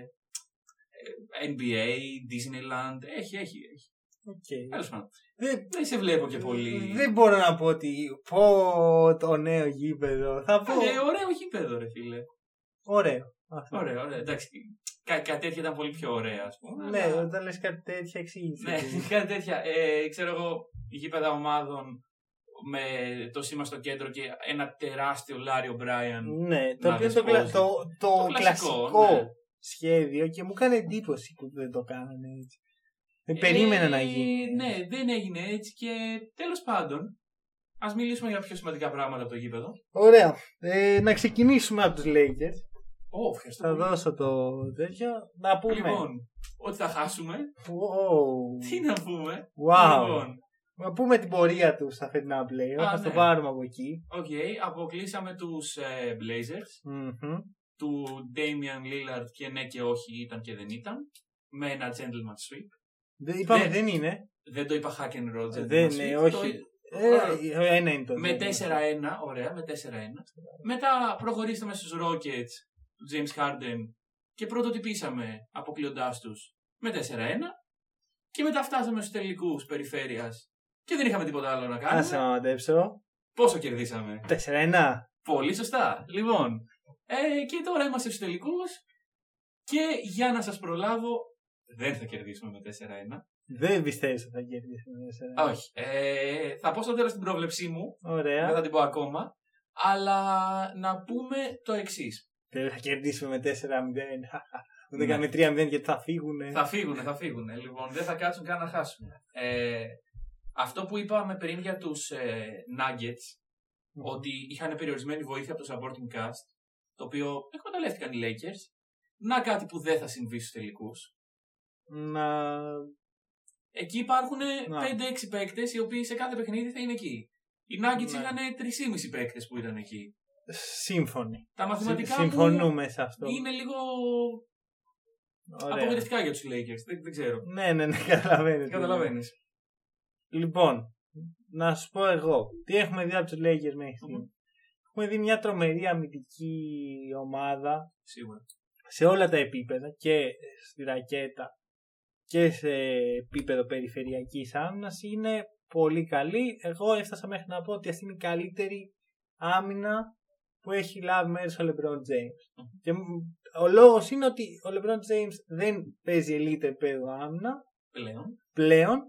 ε, NBA, Disneyland, έχει, έχει, έχει. Οκ. Τέλος πάντων. Δεν, Δεν σε βλέπω και πολύ. δεν μπορώ να πω ότι πω το νέο γήπεδο. Θα πω. Ε, ωραίο γήπεδο, ρε φίλε. Ωραίο. Αυτό. Ωραίο, ωραίο. Εντάξει, κα, κάτι τέτοια ήταν πολύ πιο ωραία, ας πούμε. Ναι, αλλά- όταν λες κάτι τέτοια εξήγησε. ναι, κάτι τέτοια. Ε, ξέρω εγώ, γήπεδα ομάδων με το σήμα στο κέντρο και ένα τεράστιο Λάριο Μπράιαν. Ναι, το Να οποίο είναι το, κλα- δεσπόζει. το, το, Το κλασικό, κλασικό ναι. σχέδιο και μου έκανε εντύπωση που δεν το κάνανε έτσι. Δεν περίμενε Ε, να γίνει. Ναι, δεν έγινε έτσι και τέλος πάντων. Ας μιλήσουμε για πιο σημαντικά πράγματα από το γήπεδο. Ωραία. Ε, να ξεκινήσουμε από τους Lakers. Ω, ευχαριστώ. Θα πολύ. δώσω το τέτοιο. Να πούμε. Λοιπόν, ότι θα χάσουμε. Wow. Τι να πούμε. Wow. Λοιπόν, Να πούμε την πορεία τους στα φετινά playoffs. Α, Θα το ναι. πάρουμε από εκεί. οκ, αποκλείσαμε τους ε, Blazers. Μμμ. Του Damian Lillard και ναι και όχι ήταν και δεν ήταν. Με ένα gentleman sweep. Δεν, είπαμε Δεν- δεν είναι. Δεν το είπα hack and roll gentleman Δεν sweep. είναι, Το- όχι. Ε, ένα είναι το. Με 4-1, ωραία, με 4-1. Μετά προχωρήσαμε στους Rockets του James Harden και πρωτοτυπήσαμε αποκλείοντά τους με 4-1. Και μετά φτάσαμε στους τελικούς περιφέρειας και δεν είχαμε τίποτα άλλο να Άσε κάνουμε. να μαντέψω. Πόσο κερδίσαμε; 4-1. Πολύ σωστά. Λοιπόν, ε, και τώρα είμαστε στους τελικούς και για να σας προλάβω δεν θα κερδίσουμε με 4-1. Δεν πιστεύεις ότι θα κερδίσουμε 4-1. Όχι. Ε, θα πω στο τέλος την πρόβλεψή μου. Ωραία. Δεν θα την πω ακόμα. Αλλά να πούμε το εξής. Δεν θα κερδίσουμε με 4-0. Ούτε Ναι. καν με 3-0 γιατί θα φύγουν. Θα φύγουν, θα φύγουν. Λοιπόν, δεν θα κάτσουν καν να χάσουν. Ε, αυτό που είπαμε πριν για τους ε, Nuggets, ότι είχαν περιορισμένη βοήθεια από το supporting cast, το οποίο εκμεταλλεύτηκαν οι Lakers. Να κάτι που δεν θα συμβεί στους τελικούς. Να. Εκεί υπάρχουν Να. 5-6 παίκτες οι οποίοι σε κάθε παιχνίδι θα είναι εκεί. Οι Nuggets Ναι. είχαν 3,5 παίκτες που ήταν εκεί. Σύμφωνοι. Τα μαθηματικά Συμ- Συμφωνούμε σε αυτό. μου είναι λίγο Ωραία. απογοητευτικά για τους Lakers. Δεν, δεν ξέρω. Ναι, ναι, ναι, καταλαβαίνετε. Καταλαβαίνεις. Λοιπόν, να σου πω εγώ, τι έχουμε δει από τους Lakers μέχρι στιγμή. Έχουμε δει μια τρομερή αμυντική ομάδα Σίγουρα. σε όλα τα επίπεδα και στη ρακέτα και σε επίπεδο περιφερειακής άμυνας είναι πολύ καλή. Εγώ έφτασα μέχρι να πω ότι αυτή είναι η καλύτερη άμυνα που έχει λάβει μέρος ο LeBron James. Και ο λόγος είναι ότι ο LeBron James δεν παίζει elite επίπεδο άμυνα Πλέον. πλέον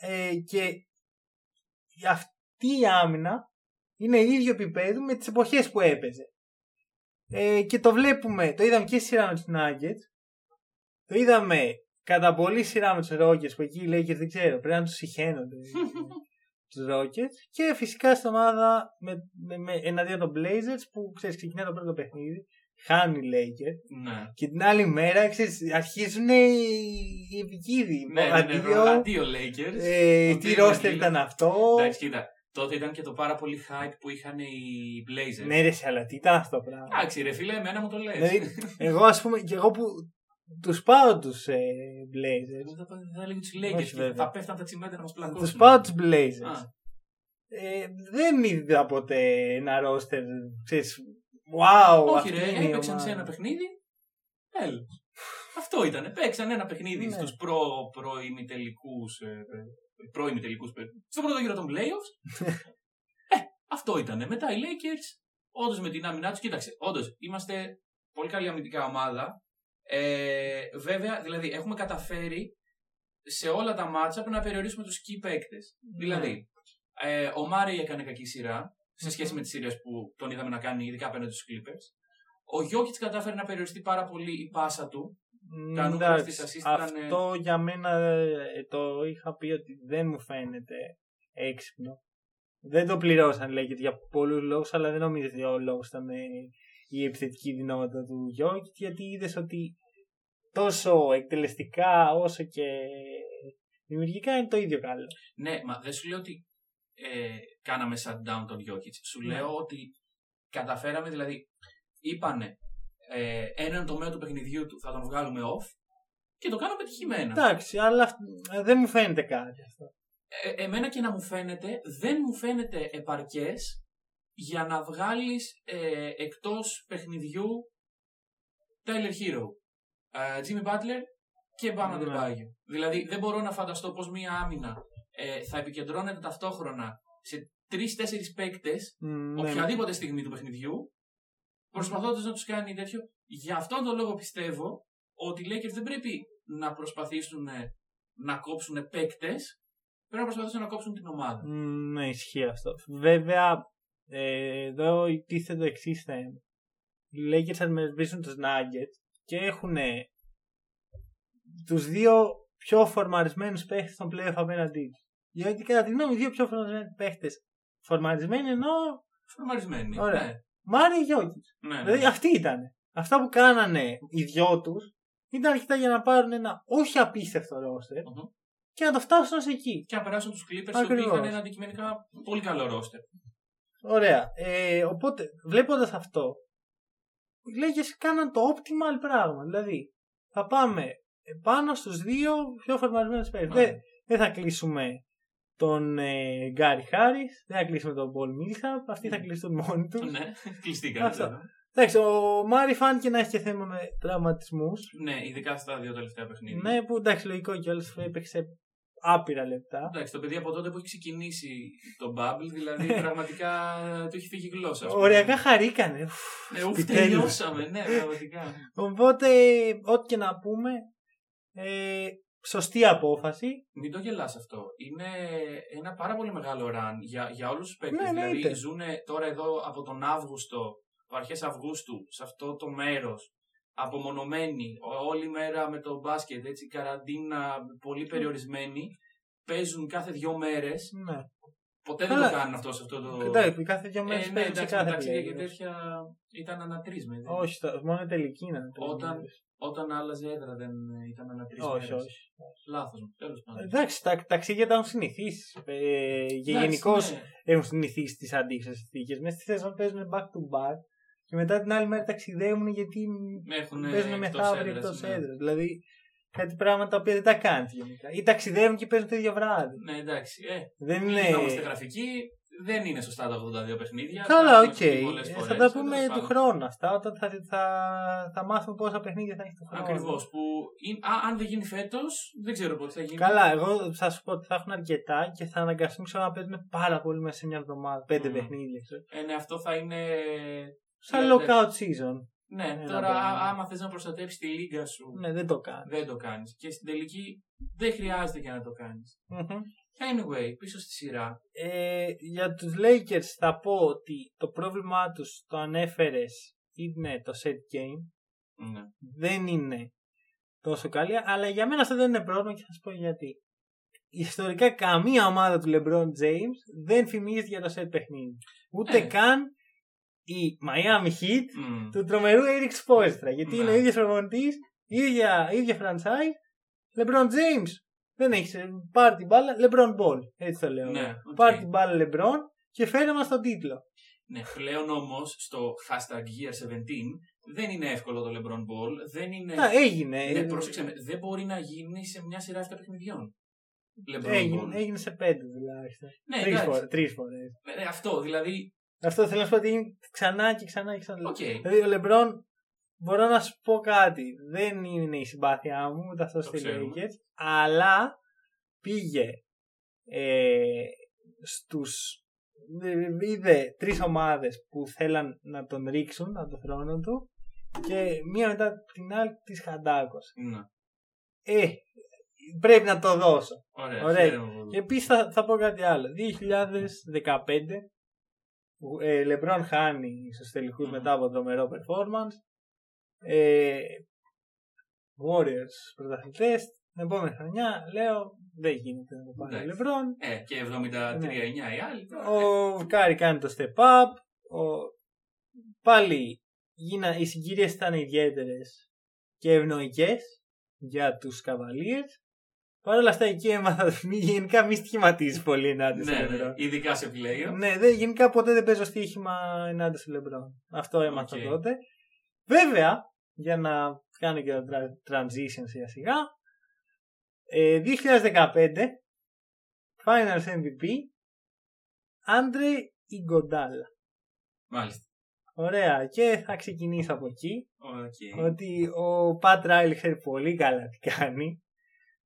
ε, και αυτή η άμυνα είναι ίδιο επίπεδο με τις εποχές που έπαιζε. Ε, και το βλέπουμε, το είδαμε και στη σειρά με τους Nuggets, το είδαμε κατά πολύ σειρά με τους Rockets που εκεί οι Lakers δεν ξέρω, πρέπει να τους συχαίνονται τους Rockets και φυσικά στην ομάδα με, με, με, εναντίον των Blazers που ξέρεις ξεκινάει το πρώτο παιχνίδι χάνει οι Lakers Ναι. και την άλλη μέρα ξέρεις, αρχίζουν οι, οι επικίνδυνοι. Ναι, ναι, ναι, Αντίο, αντίο Lakers. ε, Ότι τι είναι ρόστερ αντίο. ήταν αυτό; Εντάξει, κοίτα. Τότε ήταν και το πάρα πολύ hype που είχαν οι Blazers. Ναι, ρε, σε, αλλά τι ήταν αυτό το πράγμα. Εντάξει, ρε φίλε, εμένα μου το λες. Δηλαδή, εγώ ας πούμε, και εγώ που τους πάω τους ε, Blazers. Εγώ θα, θα έλεγε τους Όχι, Lakers και βέβαια. θα πέφταν τα τσιμέντα να μας πλακώσουν. Τους πάω τους Blazers. Α, Ε, δεν είδα ποτέ ένα ρόστερ, ξέρεις, wow, Όχι αυτή ρε, είναι η έπαιξαν ομάδα. σε ένα παιχνίδι. Τέλος. Αυτό ήταν. Παίξαν ένα παιχνίδι Ναι. στους προ, προημιτελικούς, ε, ε, προημιτελικούς, ε, στο πρώτο γύρο των playoffs. ε, αυτό ήταν. Μετά οι Lakers, όντως με την άμυνά τους, κοίταξε, όντως είμαστε πολύ καλή αμυντικά ομάδα. Ε, βέβαια, δηλαδή, έχουμε καταφέρει σε όλα τα μάτσα να περιορίσουμε τους key παίκτες. Ναι. Δηλαδή, ε, ο Μάρι έκανε κακή σειρά σε σχέση με τις σειρές που τον είδαμε να κάνει, ειδικά απέναντι στους Clippers. Ο Γιώκητς κατάφερε να περιοριστεί πάρα πολύ η πάσα του. Μ, τα νούμερα εντάξει, στις assist ήταν, Αυτό για μένα ε, το είχα πει ότι δεν μου φαίνεται έξυπνο. Δεν το πληρώσαν λέγεται για πολλούς λόγους, αλλά δεν νομίζω ότι ο λόγος ήταν ε, η επιθετική δυνατότητα του Γιώκητ, γιατί είδες ότι τόσο εκτελεστικά όσο και δημιουργικά είναι το ίδιο καλό. Ναι, μα δεν σου λέω ότι ε, κάναμε shutdown τον Γιώκητς. Σου Ναι. λέω ότι καταφέραμε, δηλαδή, είπανε ε, έναν τομέα του παιχνιδιού του θα τον βγάλουμε off και το κάναμε πετυχημένα. Εντάξει, αλλά αυ- ε, δεν μου φαίνεται κάτι αυτό. Ε, εμένα και να μου φαίνεται, δεν μου φαίνεται επαρκές για να βγάλεις ε, εκτός παιχνιδιού Tyler Hero, ε, Jimmy Butler και Bam Ναι. Adebayo. Δηλαδή δεν μπορώ να φανταστώ πως μία άμυνα ε, θα επικεντρώνεται ταυτόχρονα σε τρει-τέσσερι παίκτες Μ, ναι. οποιαδήποτε στιγμή του παιχνιδιού, προσπαθώντας να τους κάνει τέτοιο. Γι' αυτόν τον λόγο πιστεύω ότι οι Lakers δεν πρέπει να προσπαθήσουν ε, να κόψουν παίκτες, πρέπει να προσπαθήσουν να κόψουν την ομάδα. Μ, Ναι, ισχύει αυτό. Βέβαια, ε, εδώ τίθεται το εξής θέμα. Οι Lakers αντιμετωπίζουν τους Nuggets και έχουν τους δύο πιο φορμαρισμένους παίχτες των playoff απέναντί τους. Γιατί κατά τη γνώμη μου, οι δύο πιο φορμαρισμένοι παίχτες φορμαρισμένοι ενώ Φορμαρισμένοι. Ωραία. Ναι, Μάρι Γιώκητς. ναι, ναι. Δηλαδή αυτοί ήταν. Αυτά που κάνανε οι δυο τους ήταν αρκετά για να πάρουν ένα όχι απίστευτο ρόστερ Μμμ. και να το φτάσουν ως εκεί. Και να περάσουν τους Clippers, οι οποίοι Ακριβώς. είχαν ένα αντικειμενικά πολύ καλό ρόστερ. Ωραία. Ε, οπότε, βλέποντας αυτό, οι Lakers κάναν το optimal πράγμα. Δηλαδή, θα πάμε πάνω στους δύο πιο φορμαρισμένους παίκτες. Ναι. Δεν, δεν θα κλείσουμε τον ε, Γκάρι Χάρις, δεν θα κλείσουμε τον Πολ Μίλσαπ, αυτοί θα κλείσουν μόνοι τους. ναι, κλειστήκαν. Αυτό. βέβαια. Εντάξει, ο Μάρι φάνηκε να έχει και θέμα με τραυματισμούς. Ναι, ειδικά στα δύο τελευταία παιχνίδια. Ναι, που εντάξει, λογικό κιόλας έπαιξε άπειρα λεπτά. Εντάξει, το παιδί από τότε που έχει ξεκινήσει το Bubble, δηλαδή πραγματικά του έχει φύγει η γλώσσα. ας πούμε. Οριακά χαρήκανε. Ουφ, Ναι, ουφ, επιτέλους. τελειώσαμε, ναι, πραγματικά. Οπότε, ό,τι και να πούμε, ε, σωστή απόφαση. Μην το γελάς αυτό. Είναι ένα πάρα πολύ μεγάλο run για, για όλους τους παίκτες. Ναι, εννοείται. δηλαδή ζουν τώρα εδώ από τον Αύγουστο, από αρχές Αυγούστου, σε αυτό το μέρος, απομονωμένοι, ό- όλη μέρα με το μπάσκετ, έτσι, καραντίνα, πολύ περιορισμένοι, παίζουν κάθε δύο μέρες. Ναι. Ποτέ δεν Καλά. το κάνουν αυτό σε αυτό το... Εντάξει, κάθε δύο μέρες Ε, ναι, παίζουν σε εντάξει, κάθε ταξίδια και playoffs. τέτοια ήταν ανατρίσμε. δεν- Όχι, το- μόνο τελική είναι. Όταν- Όταν άλλαζε έδρα δεν ήταν ανατρίσμε. Όχι, όχι. Λάθος μου, τέλος πάντων. Εντάξει, τα ταξίδια τα έχουν συνηθίσει. Ε, και Εντάξει, γενικώς ναι. έχουν συνηθίσει τις αντίξωε συνθήκε. Μέσα στη σεζόν παίζουν back to back και μετά την άλλη μέρα ταξιδεύουν γιατί Έχουν παίζουν εκτός μεθαύριο έδρας, εκτός ναι. έδρας. Δηλαδή κάτι πράγματα τα οποία δεν τα κάνεις γενικά. Ή ταξιδεύουν και παίζουν το ίδιο βράδυ. Ναι, εντάξει. Ε, Δεν μην είναι. είμαστε γραφικοί. δεν είναι σωστά τα 82 παιχνίδια. Καλά, τα οκ. έχουμε πει πολλές Ε, φορές, Θα τα αλλά πούμε τέλος του πάντων. χρόνου αυτά, όταν θα, θα, θα, θα μάθουμε πόσα παιχνίδια θα έχει του χρόνου. Ακριβώς. Που είναι- α, αν δεν γίνει φέτος, δεν ξέρω πότε θα γίνει. Καλά, εγώ θα σου πω ότι θα έχουν αρκετά και θα αναγκαστούν ξέρω, να παίζουν πάρα πολύ μέσα σε μια εβδομάδα. Πέντε Μμμ. παιχνίδια. ξέρω. Ε, ναι, αυτό θα είναι. Σαν Ναι, lockout season. Ναι, Ένα τώρα πράγμα. α- άμα θες να προστατεύσει τη λίγα σου, Ναι, δεν το κάνεις. δεν το κάνεις. Και στην τελική δεν χρειάζεται και να το κάνεις. Anyway, πίσω στη σειρά. Ε, για τους Lakers θα πω ότι το πρόβλημά τους το ανέφερες είναι το set game. Ναι. Δεν είναι τόσο καλή, αλλά για μένα αυτό δεν είναι πρόβλημα και θα σου πω γιατί. Ιστορικά καμία ομάδα του LeBron James δεν φημίζεται για το set παιχνίδι. Ούτε Ε. καν η Miami Heat Μμ. του τρομερού Eric Spoelstra. Γιατί Ναι. είναι ο ίδιος προπονητής, ίδια, ίδια franchise, LeBron James. Δεν έχει πάρει την μπάλα, LeBron Ball. Έτσι το λέω. Ναι, οκ. Πάρει την μπάλα LeBron και φέρε μας τον τίτλο. Ναι, πλέον όμως στο hashtag Year 17 δεν είναι εύκολο το LeBron Ball. Δεν είναι. Να, έγινε. Ναι, πρόσεξε με, δεν μπορεί να γίνει σε μια σειρά 7 παιχνιδιών. LeBron Ball. Έγινε, έγινε σε πέντε τουλάχιστον. Ναι, τρεις, εντάξει. φορές, τρεις φορές. Ε, αυτό δηλαδή. Αυτό θέλω να σου πω ότι είναι ξανά και ξανά και ξανά. Οκ. Δηλαδή ο Λεμπρόν, μπορώ να σου πω κάτι. Δεν είναι η συμπάθειά μου ούτε αυτό στη ξέρουμε. Lakers, αλλά πήγε ε, στους είδε τρεις ομάδες που θέλαν να τον ρίξουν από το θρόνο του και μία μετά την άλλη τις χαντάκωσε. Ναι. Ε, πρέπει να το δώσω. Ωραία. Ωραία. χαίρομαι πολύ. Και επίσης θα, θα πω κάτι άλλο. 2015, που, ε, Λεμπρόν χάνει στους τελικούς Μμμ. μετά από τρομερό performance. Ε, Warriors πρωταθλητές. Την επόμενη χρονιά λέω δεν γίνεται να το πάρει ο Εντάξει. Λεμπρόν. Ε, και 73-9 Ναι. οι άλλοι. τώρα, Ο Κάρι κάνει το step up. Ο... Πάλι γίνα... οι συγκυρίες ήταν ιδιαίτερες και ευνοϊκές για τους Cavaliers. Παρ' όλα αυτά εκεί έμαθα ότι μη- γενικά μη στοιχηματίζεις πολύ ενάντια Ναι, στο ναι, Λεμπρόν. ειδικά σε πλέον. Ναι, δεν, γενικά ποτέ δεν παίζω στοίχημα ενάντια στο Λεμπρόν. Αυτό έμαθα Οκ. τότε. Βέβαια, για να κάνω και το tra- transition σιγά σιγά, ε, 2015, Finals MVP, Άντρε Ιγκοντάλα. Μάλιστα. Ωραία, και θα ξεκινήσω από εκεί. Οκ. Ότι ο Πατ Ράιλ ξέρει πολύ καλά τι κάνει.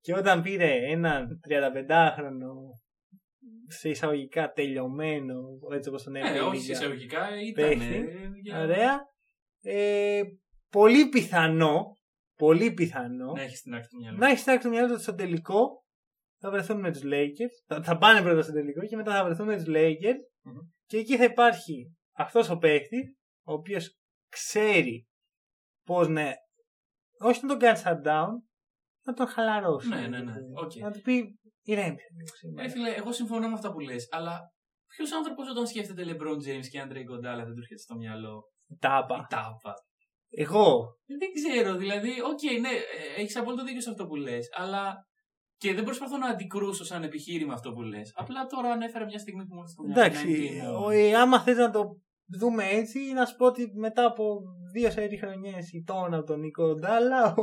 Και όταν πήρε έναν 35χρονο σε εισαγωγικά τελειωμένο, έτσι όπως τον Ναι, έλεγε. η όχι Λίγα, εισαγωγικά ήταν. Παίχτη. ε, για- Ωραία. Ε, πολύ πιθανό, πολύ πιθανό, Να έχεις την άκρη του μυαλού. να έχεις στάξει το μυαλό του στο τελικό. Θα βρεθούν με τους Lakers. Θα, θα πάνε πρώτα στο τελικό και μετά θα βρεθούν με τους Lakers. Μμμ. Και εκεί θα υπάρχει αυτός ο παίχτης, ο οποίος ξέρει πώς να. Όχι να τον κάνει shutdown, να τον χαλαρώσει. Ναι, ναι, ναι. Οκ. Να του πει ηρέμησε λίγο σήμερα. Ε, φίλε, εγώ συμφωνώ με αυτά που λες, αλλά ποιος άνθρωπος όταν σκέφτεται LeBron James και Andre Iguodala δεν του έρχεται στο μυαλό; Τάπα. Η τάπα. Εγώ. Ε, Δεν ξέρω, δηλαδή, οκ, ναι, έχεις απόλυτο δίκιο σε αυτό που λες, αλλά. Και δεν προσπαθώ να αντικρούσω σαν επιχείρημα αυτό που λες. Απλά τώρα ανέφερα μια στιγμή που μου ήρθε στο μυαλό. Εντάξει, 19 ο- ε, άμα θες να το δούμε έτσι, να σου πω ότι μετά από δύο σερί χρονιές ηττώνταν από τον Iguodala. Ο,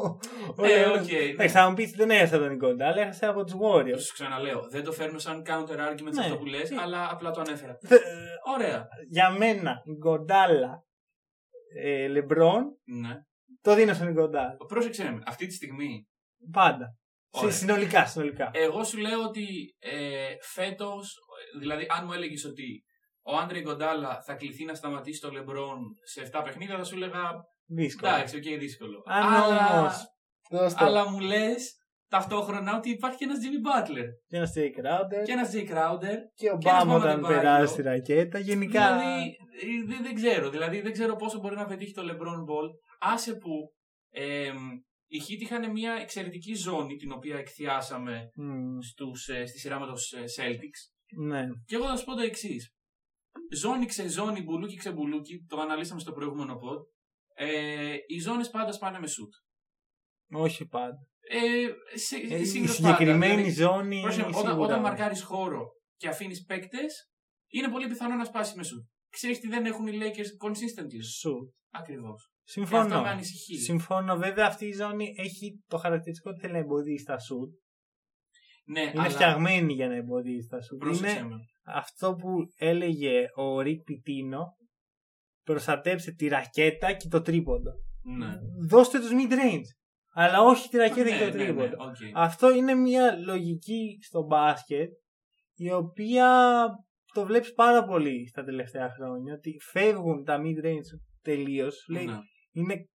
ο Ε, Λεόν- οκ, Εντάξει, θα μου πεις δεν έχασε από τον Iguodala, έχασε από τους Warriors. Σου ξαναλέω, δεν το φέρνω σαν counter argument σε Ναι. αυτό που λες, Ε. αλλά απλά το ανέφερα. Θε- Ωραία. Για μένα, Iguodala ε, Λεμπρόν, Ναι. το δίνω στον Iguodala. Πρόσεξε με, αυτή τη στιγμή Πάντα. Συ- Ωραία. συνολικά, συνολικά. Εγώ σου λέω ότι ε, φέτος, δηλαδή, αν μου έλεγες ότι ο Andre Iguodala θα κληθεί να σταματήσει το Λεμπρόν σε 7 παιχνίδια, θα σου έλεγα Δύσκολο. εντάξει, οκ, δύσκολο. Αν αλλά, όμως, δώσ' το. αλλά μου λες ταυτόχρονα ότι υπάρχει και ένας Jimmy Butler Και ένας Jae Crowder και ένας Jae Crowder. και ο και ένας Bam όταν Bam Adebayo. περάσει τη ρακέτα. Γενικά. Δηλαδή, ε, δεν, δεν ξέρω. Δηλαδή, δεν ξέρω πόσο μπορεί να πετύχει το LeBron Ball. Άσε που ε, οι Heat είχαν μια εξαιρετική ζώνη την οποία εκθιάσαμε Μμ, στους, ε, στη σειρά με τους ε, Celtics. ναι. Και εγώ θα σου πω το εξής. Ζώνη ξε ζώνη, μπουλούκι ξε μπουλούκι, το αναλύσαμε στο προηγούμενο pod. Ε, οι ζώνες πάντα σπάνε με σουτ. Όχι πάντα. Ε, σε, Ε, η συνήθως συγκεκριμένη πάντα. Δηλαδή, ζώνη. πρόσεχε, όταν, σίγουρα όταν όχι. μαρκάρεις χώρο και αφήνεις παίκτες, είναι πολύ πιθανό να σπάσεις με σουτ. Ξέρεις τι δεν έχουν οι Lakers consistently. Σουτ. Ακριβώς. Και Συμφωνώ. αυτό με ανησυχεί. Συμφωνώ. Βέβαια αυτή η ζώνη έχει το χαρακτηριστικό ότι θέλει να εμποδίσει τα σουτ. Ναι, Είναι αλλά φτιαγμένη για να εμποδίζει τα σουτ. πρόσεξε Είναι με. Αυτό που έλεγε ο Ρικ Πιτίνο. Προστατέψτε τη ρακέτα και το τρίποντο. Ναι. Δώστε τους mid-range. Αλλά όχι τη ρακέτα Ναι, και το ναι, ναι, τρίποντο. οκ. Αυτό είναι μια λογική στο μπάσκετ η οποία το βλέπεις πάρα πολύ στα τελευταία χρόνια ότι φεύγουν τα mid-range τελείως. Λέει Ναι. είναι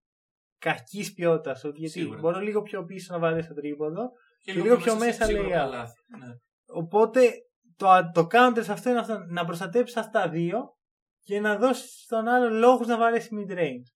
κακής ποιότητας γιατί Σίγουρα. μπορώ λίγο πιο πίσω να βάλω το τρίποδο. Και λίγο πιο μέσα σε σίγουρο λέει, καλάθι. Ναι. Οπότε το, το counter σε αυτό είναι αυτό, να προστατέψεις αυτά τα δύο και να δώσεις στον άλλο λόγους να βαρέσει mid-range.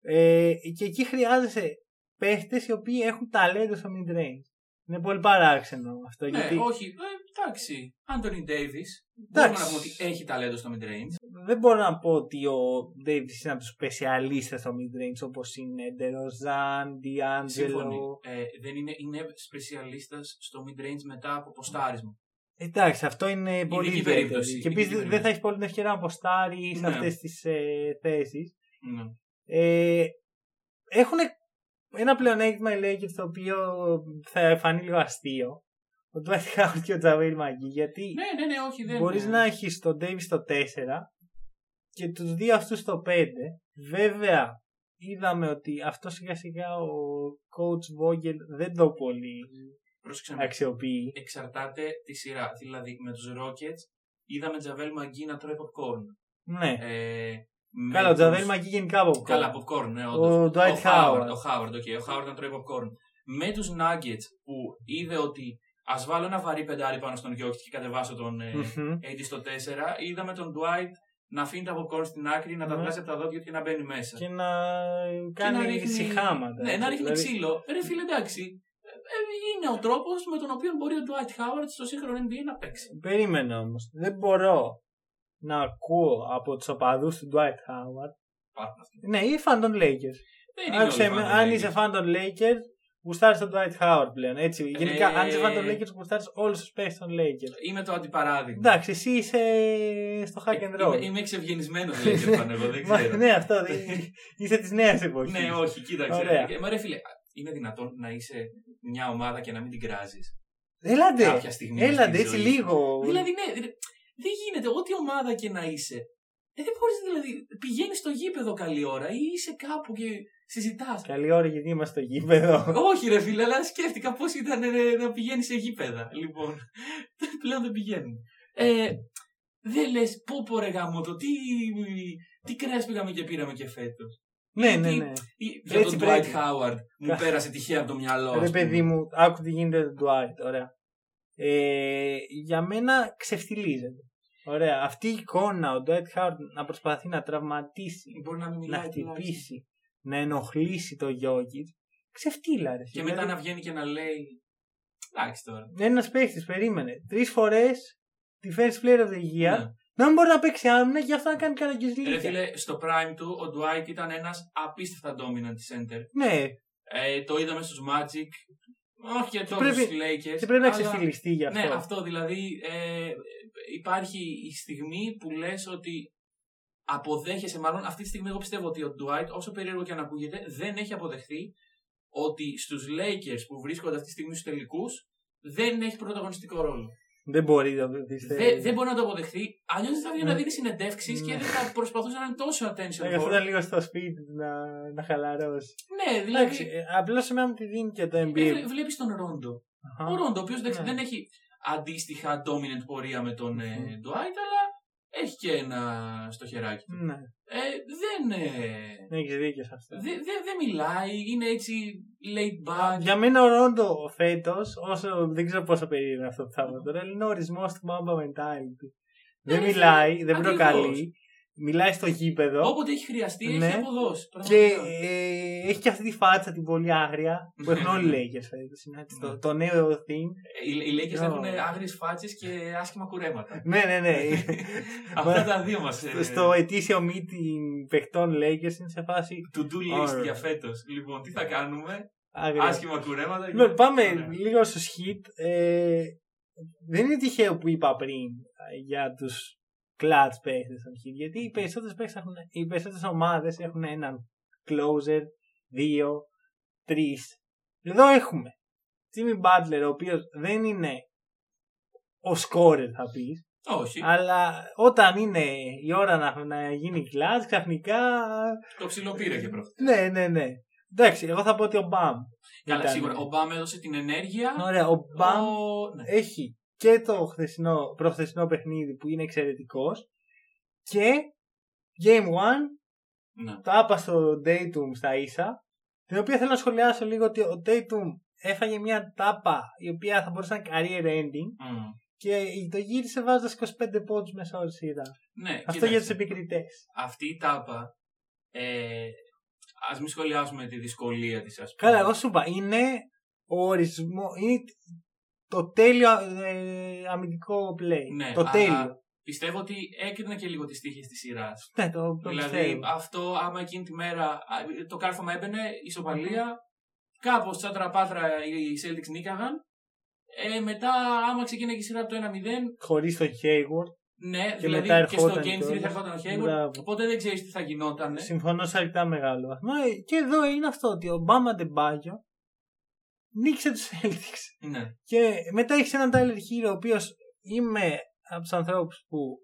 Ε, και εκεί χρειάζεσαι παίχτες οι οποίοι έχουν ταλέντο στο mid-range. Είναι πολύ παράξενο αυτό. Ναι, γιατί όχι. Ε, εντάξει. Άντωνι Ντέιβι. Μπορούμε Εντάξει. να πούμε ότι έχει ταλέντο στο mid-range. δεν μπορώ να πω ότι ο Davis είναι από τους σπεσιαλίστες στο mid-range όπως είναι Ντεροζάν, Σύμφωνοι. Διάντζελο. Ε, δεν είναι, είναι σπεσιαλίστας στο mid-range μετά από ποστάρισμα. Εντάξει, αυτό είναι πολύ Ειδική ιδιαίτερη. περίπτωση, Και ειδική επίσης δεν περίπτωση. θα έχει πολύ την ευκαιρία να αποστάρει σε Ναι. αυτές τις ε, θέσεις. Ναι. Ε, έχουν ένα πλεονέκτημα οι Lakers το οποίο θα φανεί λίγο αστείο. Ο Dwight Howard και ο Τζαβέλ Μαγκή. Γιατί ναι, ναι, ναι, όχι. Δεν μπορείς να έχεις τον Davis στο 4 και τους δύο αυτούς στο 5. Βέβαια, είδαμε ότι αυτό σιγά σιγά ο coach Vogel δεν το πολύ Πρόσεξε με. αξιοποιεί. Εξαρτάται τη σειρά. Δηλαδή με τους Rockets είδαμε Τζαβέλ Μαγκή να τρώει popcorn. Ναι. Ε, με Καλά, ο τους- JaVale McGee γενικά από Καλά, popcorn, ναι, Ο όντως. Dwight Howard. Ο Howard, οκ, ο Howard να τρώει popcorn. Με τους Nuggets που είδε ότι ας βάλω ένα βαρύ πεντάρι πάνω στον Jokic και κατεβάσω τον ε, Μμμ. AD στο 4, είδαμε τον Dwight να αφήνει τα popcorn στην άκρη, να τα Ναι. βγάζει από τα δόντια και να μπαίνει μέσα. Και να κάνει να ρίχνει- σιχάματα. Ναι, να ρίχνει Δηλαδή, ξύλο. Ρε φίλε, εντάξει. Ε, είναι ο τρόπος με τον οποίο μπορεί ο Dwight Howard στο σύγχρονο NBA να παίξει. Περίμενε όμως. Δεν μπορώ να ακούω από τους οπαδούς του Dwight Howard. Υπάρχουν αυτοί. Ναι, ή φαν των Lakers. Δεν είναι Άκουσε όλοι με, fan των αν Lakers. είσαι φαν των Lakers, γουστάρεις τον Dwight Howard πλέον. Έτσι. Γενικά, Ε, αν είσαι φαν των Lakers, γουστάρεις όλους τους παίχτε των Lakers. Είμαι το αντιπαράδειγμα. Εντάξει, εσύ είσαι στο hack and roll. Είμαι, είμαι εξευγενισμένος Lakers fan, εγώ δεν Μα, ξέρω. ναι, αυτό. δε- είσαι της νέας εποχής. Ναι, όχι, κοίταξε. Ωραία. Ε, Μα ρε φίλε, είναι δυνατόν να είσαι μια ομάδα και να μην την κράζεις. Έλαντε. Κάποια στιγμή Έλαντε, στη έτσι ζωή σου. λίγο. Δηλαδή, ναι, ρε, δεν γίνεται. Ό,τι ομάδα και να είσαι. Ε, δεν μπορείς δηλαδή. Πηγαίνεις στο γήπεδο καλή ώρα ή είσαι κάπου και συζητάς. Καλή ώρα γιατί είμαστε στο γήπεδο. Όχι, ρε φίλε, αλλά σκέφτηκα πώς ήταν ρε, να πηγαίνεις σε γήπεδα. Λοιπόν, πλέον δεν πηγαίνουν. Ε, δεν λες, πω πω ρε γάμο το, τι, τι κρέας πήγαμε και πήραμε και φέτος. Ναι, ναι, ναι. Για Έτσι τον Dwight πρέπει. Howard μου Κα- πέρασε τυχαία από το μυαλό. Ρε ας πούμε. παιδί μου, άκου τι γίνεται με τον Dwight. Ωραία. Ε, για μένα ξεφτιλίζεται. Ωραία. Αυτή η εικόνα, ο Dwight Howard να προσπαθεί να τραυματίσει, Μπορεί να μην να μιλάει τουλάχιστον. χτυπήσει, να ενοχλήσει το Jokic, ξεφτύλα ρε. Και μετά να βγαίνει και να λέει. Εντάξει τώρα. Ένας παίχτη περίμενε τρεις φορές τη first player of the year, Ναι. Να μην μπορεί να παίξει άμυνα και αυτό να κάνει κανένα Ρε φίλε, στο prime του ο Dwight ήταν ένας απίστευτα dominant center. Ναι, Ε, το είδαμε στους Magic. Όχι και τόσο πρέπει- στους Lakers. και πρέπει να αλλά- ξεφτυλιστεί γι' αυτό. Ναι, αυτό δηλαδή. Ε, υπάρχει η στιγμή που λες ότι αποδέχεσαι, μάλλον αυτή τη στιγμή εγώ πιστεύω ότι ο Dwight, όσο περίεργο και αν ακούγεται, δεν έχει αποδεχθεί ότι στους Lakers που βρίσκονται αυτή τη στιγμή στους τελικούς δεν έχει πρωταγωνιστικό ρόλο. Δεν μπορεί να το πιστεύει. Δεν, δεν μπορεί να το αποδεχθεί, αλλιώς δεν θα βγει να Ναι. δίνει συνεντεύξεις και Ναι. δεν θα προσπαθούσε να είναι τόσο attention. Ε, Αυτό whore. ήταν λίγο στο σπίτι του να, να χαλαρώσει. Ναι, Εντάξει, δηλαδή. ε, απλώ εμένα μου τη δίνει και το NBA. Βλέπεις τον Ρόντο. Αχα. Ο Ρόντο, ο οποίος Ναι. δεν έχει αντίστοιχα dominant πορεία με τον ε, Μμμ. Dwight, αλλά έχει και ένα στο χεράκι του. Ναι, Ε, δεν, ε, έχεις δίκιο σε αυτό. δεν, δεν, δεν μιλάει, είναι έτσι laid back. Για μένα ο Ρόντο φέτος, όσο δεν ξέρω πόσο περίεργο είναι αυτό που θα πω τώρα, είναι ο ορισμός του Mamba Mentality. Δεν Ναι, μιλάει, δεν ακριβώς. προκαλεί, μιλάει στο γήπεδο Όποτε έχει χρειαστεί, Ναι. έχει αποδώσει. και πραγματικά. ε, έχει και αυτή τη φάτσα την πολύ άγρια που έχουν όλοι οι Lakers φέτος. Είναι έτσι το, το νέο thing. Ε, Οι, οι Lakers Oh. έχουν άγριες φάτσες και άσχημα κουρέματα. Ναι, ναι, ναι. Αυτά τα δύο μας. στο, στο ετήσιο meeting παιχτών Lakers είναι σε φάση To do list Ωραία. για φέτος. Λοιπόν, τι θα κάνουμε; άγρια. Άσχημα κουρέματα. Λοιπόν, πάμε Ωραία. λίγο στους hit. Ε, δεν είναι τυχαίο που είπα πριν ε, για τους clutch παίχτες των hit. Γιατί οι περισσότερες έχουν, οι περισσότερες ομάδες έχουν έναν closer, δύο, τρεις. Εδώ έχουμε Jimmy Butler, ο οποίος δεν είναι ο σκόρερ, θα πεις. Όχι. Αλλά όταν είναι η ώρα να, να γίνει κλατ, ξαφνικά. Το ψιλοπήρε και προχθές. Ναι, ναι, ναι. Εντάξει, εγώ θα πω ότι ο Μπαμ. Καλά, ήταν- σίγουρα. Ο Μπαμ έδωσε την ενέργεια. Ωραία, ο Μπαμ Ο- ναι. έχει και το χθεσινό, προχθεσινό παιχνίδι που είναι εξαιρετικός και Game 1 Ναι. το άπα στο Dayton στα ίσα την οποία θέλω να σχολιάσω λίγο ότι ο Dayton έφαγε μια τάπα η οποία θα μπορούσε να είναι career ending Μμ. και το γύρισε βάζοντας 25 πόντους μέσα όλη σειρά. Ναι, Αυτό κοίταξε. για τους επικριτές. Αυτή η τάπα. Ε, Α μην σχολιάσουμε τη δυσκολία της, ας πούμε. Καλά, εγώ σου είπα, είναι ο ορισμό, είναι το τέλειο ε, αμυντικό play. Ναι, το αλλά τέλειο. Πιστεύω ότι έκρινε και λίγο τις τύχε της σειράς. Ναι, το, το Δηλαδή, πιστεύω. αυτό άμα εκείνη τη μέρα α, το κάρφωμα έμπαινε, ισοπαλία, κάπως τσάντρα πάτρα οι Celtics νίκαγαν. Ε, μετά, άμα ξεκίναγε η σειρά από το 1-0, Χωρίς το Hayward. ναι, Και δηλαδή μετά και στο ερχόταν Game 3 θα κιόλας. έρχονταν ο Hayward. Μπράβο. Οπότε δεν ξέρεις τι θα γινόταν. Συμφωνώ σε αρκετά μεγάλο βαθμό. Ε, Και εδώ είναι αυτό ότι ο Μπάμα Ντεμπάγιο νίκησε τους Celtics. Ναι. Και μετά έχεις έναν Tyler Hero, ο οποίος είμαι από τους ανθρώπους που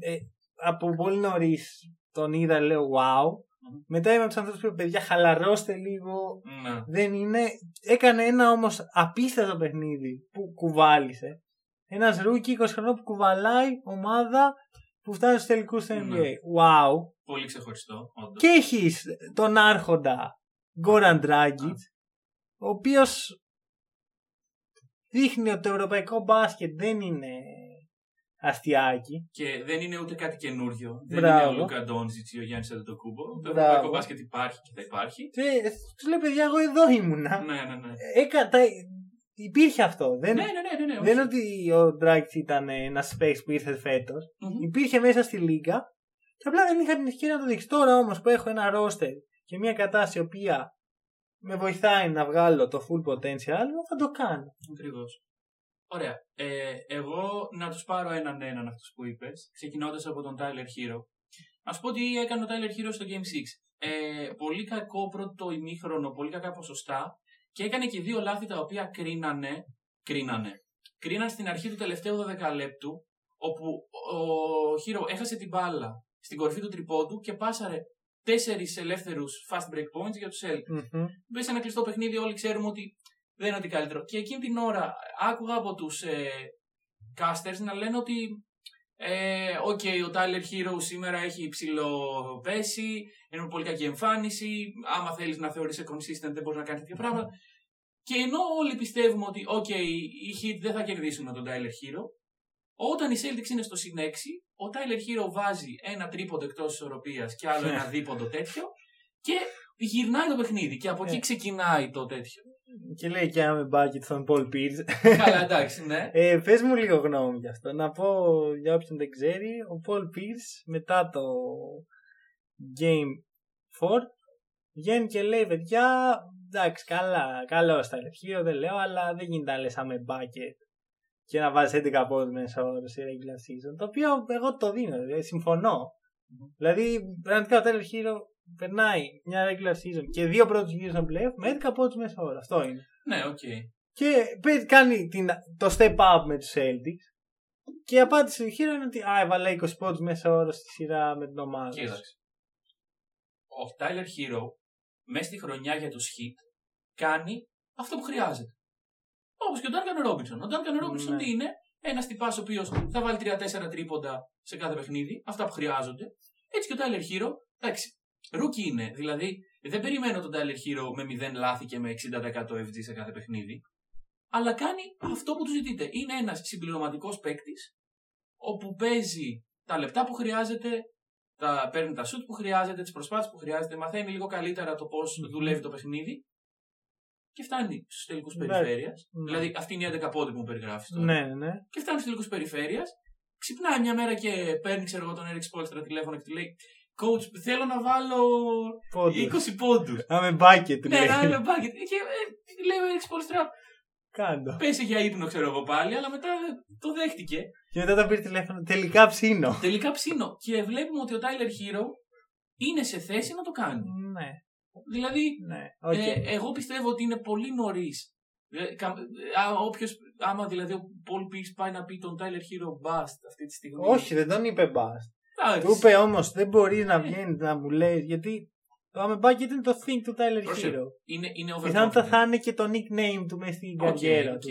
ε, από πολύ νωρίς τον είδα, λέω wow. Μμμ. Μετά είμαι από τους ανθρώπους που παιδιά χαλαρώστε λίγο. ναι. Δεν είναι. Έκανε ένα όμως απίστευτο παιχνίδι που κουβάλισε. Ένας rookie 20 χρονών που κουβαλάει ομάδα που φτάνει στους τελικούς του NBA. Ναι. Wow. Πολύ ξεχωριστό, όντως. Και έχεις τον άρχοντα Goran Dragic, ο οποίος δείχνει ότι το ευρωπαϊκό μπάσκετ δεν είναι αστειάκι. Και δεν είναι ούτε κάτι καινούριο. Δεν Μπράβο. είναι ο Λούκα Ντόνζιτς ή ο Γιάννης Αντετοκούμπο. Το Μπράβο. ευρωπαϊκό μπάσκετ υπάρχει και θα υπάρχει. Και τους λέει, παιδιά, εγώ εδώ ήμουνα. Ναι, ναι, ναι. Έκα, τα, υπήρχε αυτό. Δεν, Ναι, ναι, ναι, ναι, ναι, δεν είναι όχι. ότι ο Dragic ήταν ένας space που ήρθε φέτος. Μμμ. Υπήρχε μέσα στη λίγα και απλά δεν είχα την ευκαιρία να το δείξει. Τώρα όμως που έχω ένα roster και μια κατάσταση η οποία με βοηθάει να βγάλω το full potential μου, θα το κάνω. Ακριβώς. Ωραία. Ε, εγώ να τους πάρω έναν έναν αυτούς που είπες, ξεκινώντας από τον Tyler Hero. Να σου πω τι έκανε ο Tyler Hero στο Game 6. Ε, πολύ κακό πρώτο ημίχρονο, πολύ κακά ποσοστά και έκανε και δύο λάθη τα οποία κρίνανε. Κρίνανε. Κρίναν στην αρχή του τελευταίου 12 λεπτού, όπου ο Hero έχασε την μπάλα στην κορυφή του τριπόντου και πάσαρε τέσσερις ελεύθερους fast break points για τους Celtics. Μμμ. μέσα σε ένα κλειστό παιχνίδι όλοι ξέρουμε ότι δεν είναι ό,τι καλύτερο. Και εκείνη την ώρα άκουγα από τους ε, casters να λένε ότι ε, οκ, ο Tyler Herro σήμερα έχει ψιλοπέσει, είναι με πολύ κακή εμφάνιση, άμα θέλεις να θεωρείσαι consistent δεν μπορείς να κάνεις τέτοια πράγματα. Και ενώ όλοι πιστεύουμε ότι οκ, οι Heat δεν θα κερδίσουν με τον Tyler Herro, όταν οι Celtics είναι στο συν 6, ο Tyler Herro βάζει ένα τρίποντο εκτός ισορροπίας και άλλο ένα δίποντο τέτοιο και γυρνάει το παιχνίδι και από εκεί Ναι. ξεκινάει το τέτοιο. Και λέει και ένα μπάκετ στον Paul Pierce. Καλά, εντάξει, ναι. Ε, πες μου λίγο γνώμη γι' αυτό. Να πω για όποιον δεν ξέρει, ο Paul Pierce μετά το Game 4 βγαίνει και λέει παιδιά, εντάξει καλά, καλό στα ελευθερία δεν λέω, αλλά δεν γίνεται να λες άμε μπάκετ και να βάζεις 11 πόντους μέσα όρο σε regular season. Το οποίο εγώ το δίνω, δηλαδή, συμφωνώ. Δηλαδή, πραγματικά ο Tyler Herro περνάει μια regular season και δύο πρώτους γύρους στον playoff με 11 πόντους μέσα όρο. Αυτό είναι. Ναι, οκ. Και παίζει- κάνει την, το step up με τους Celtics. Και η απάντηση του Herro είναι ότι α, έβαλα 20 πόντους μέσα όρο στη σειρά με την ομάδα. σου». Κοίταξε. Ο Tyler Herro μέσα στη χρονιά για τους Heat κάνει αυτό που χρειάζεται. Όπως και ο Duncan Robinson. Ο Duncan Robinson Ναι. τι είναι, ένας τυπάς ο οποίος θα βάλει 3-4 τρίποντα σε κάθε παιχνίδι, αυτά που χρειάζονται. Έτσι και ο Tyler Herro, εντάξει, rookie είναι. Δηλαδή, δεν περιμένω τον Tyler Herro με 0 λάθη και με 60% FG σε κάθε παιχνίδι. Αλλά κάνει αυτό που του ζητείται. Είναι ένας συμπληρωματικός παίκτης, όπου παίζει τα λεπτά που χρειάζεται, τα, παίρνει τα σουτ που χρειάζεται, τις προσπάθειες που χρειάζεται, μαθαίνει λίγο καλύτερα το πώς δουλεύει το παιχνίδι και φτάνει στους τελικούς Ναι. περιφέρειας. Ναι. Δηλαδή, αυτή είναι η 11 πόντι που μου περιγράφεις τώρα. Ναι, ναι. Και φτάνει στους τελικούς περιφέρειας, ξυπνάει μια μέρα και παίρνει, ξέρω εγώ, τον Eric Spolstra τηλέφωνο και του λέει Coach, θέλω να βάλω Πόντους. 20 πόντους. Άμε μπάκετ, ναι, λέει. να είμαι bucket. Και ε, λέει ο Eric Spolstra, Κάντο. πέσει για ύπνο, ξέρω εγώ πάλι, αλλά μετά ε, το δέχτηκε. Και μετά τα πήρε τηλέφωνο. Τελικά ψήνω. Τελικά ψήνω. Και βλέπουμε ότι ο Tyler Hero είναι σε θέση να το κάνει. Ναι, Δηλαδή, ναι. Οκ. ε, εγώ πιστεύω ότι είναι πολύ νωρίς Δηλαδή, κα- α, όποιος, άμα δηλαδή ο Paul Pierce πάει να πει τον Tyler Herro bust αυτή τη στιγμή. Όχι, δεν τον είπε bust. Εντάξει. Του είπε όμως δεν μπορεί να βγαίνει να μου λέει γιατί το I'm a bucket ήταν το thing του Tyler Πρόσεχε. Herro. Είναι, είναι overconfident. Πιθανότατα θα είναι και το nickname του μέσα στην Οκ, καριέρα οκ. του.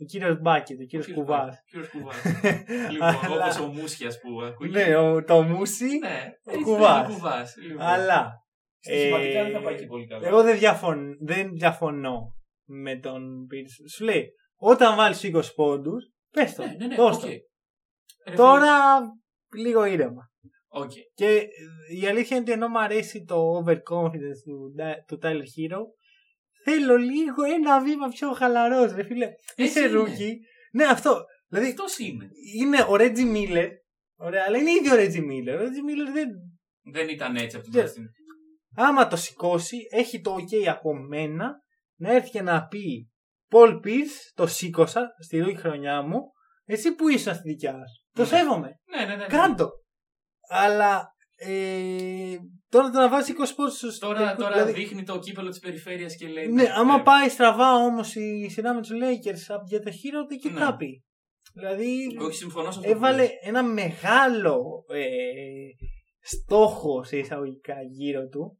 Ο κύριος Bucket, ο κύριος Κουβάς. Κύριος Κουβάς. λοιπόν, όπως ο Μούσιας που ακούγει. Ναι, ο- το Μούσι, Ναι, ο έτσι Κουβάς. είναι ο Κουβάς. Λοιπόν. αλλά Στοιχηματικά ε, δεν θα πάει και πολύ καλά. εγώ δεν, διαφων, δεν διαφωνώ με τον Pierce. Σου λέει, όταν βάλεις 20 πόντους, πες το. Ναι, ναι, ναι, δώσ' οκ. το. Ρε Τώρα λίγο ήρεμα. φίλε, οκ. Και ε, η αλήθεια είναι ότι ενώ μου αρέσει το overconfidence του, του Tyler Herro, θέλω λίγο ένα βήμα πιο χαλαρός. Ρε φίλε, είσαι είναι. rookie. Ναι, αυτό. Δηλαδή, Αυτός είναι. είναι ο Reggie Miller. Ωραία, αλλά είναι ίδιο ο Reggie Miller. Ο Reggie Miller δεν. Δεν ήταν έτσι από την Δεν- πρώτη στιγμή. Άμα το σηκώσει, έχει το OK από μένα να έρθει και να πει Paul Pierce, το σήκωσα στη rookie χρονιά μου. Εσύ που ήσουν στη δικιά σου. Το Ναι. σέβομαι. Ναι, ναι, ναι. Κάν' το. Αλλά ε, τώρα το να βάζει 20 πόντους στου Τώρα, τώρα δηλαδή, δείχνει το κύπελο της περιφέρειας και λέει... Ναι, άμα ε, πάει στραβά όμως η σειρά με τους Lakers από- για το Hero, δεν και Ναι. θα πει. Δηλαδή Όχι, συμφωνώ σε αυτό που έβαλε λες. ένα μεγάλο ε, στόχο σε εισαγωγικά γύρω του.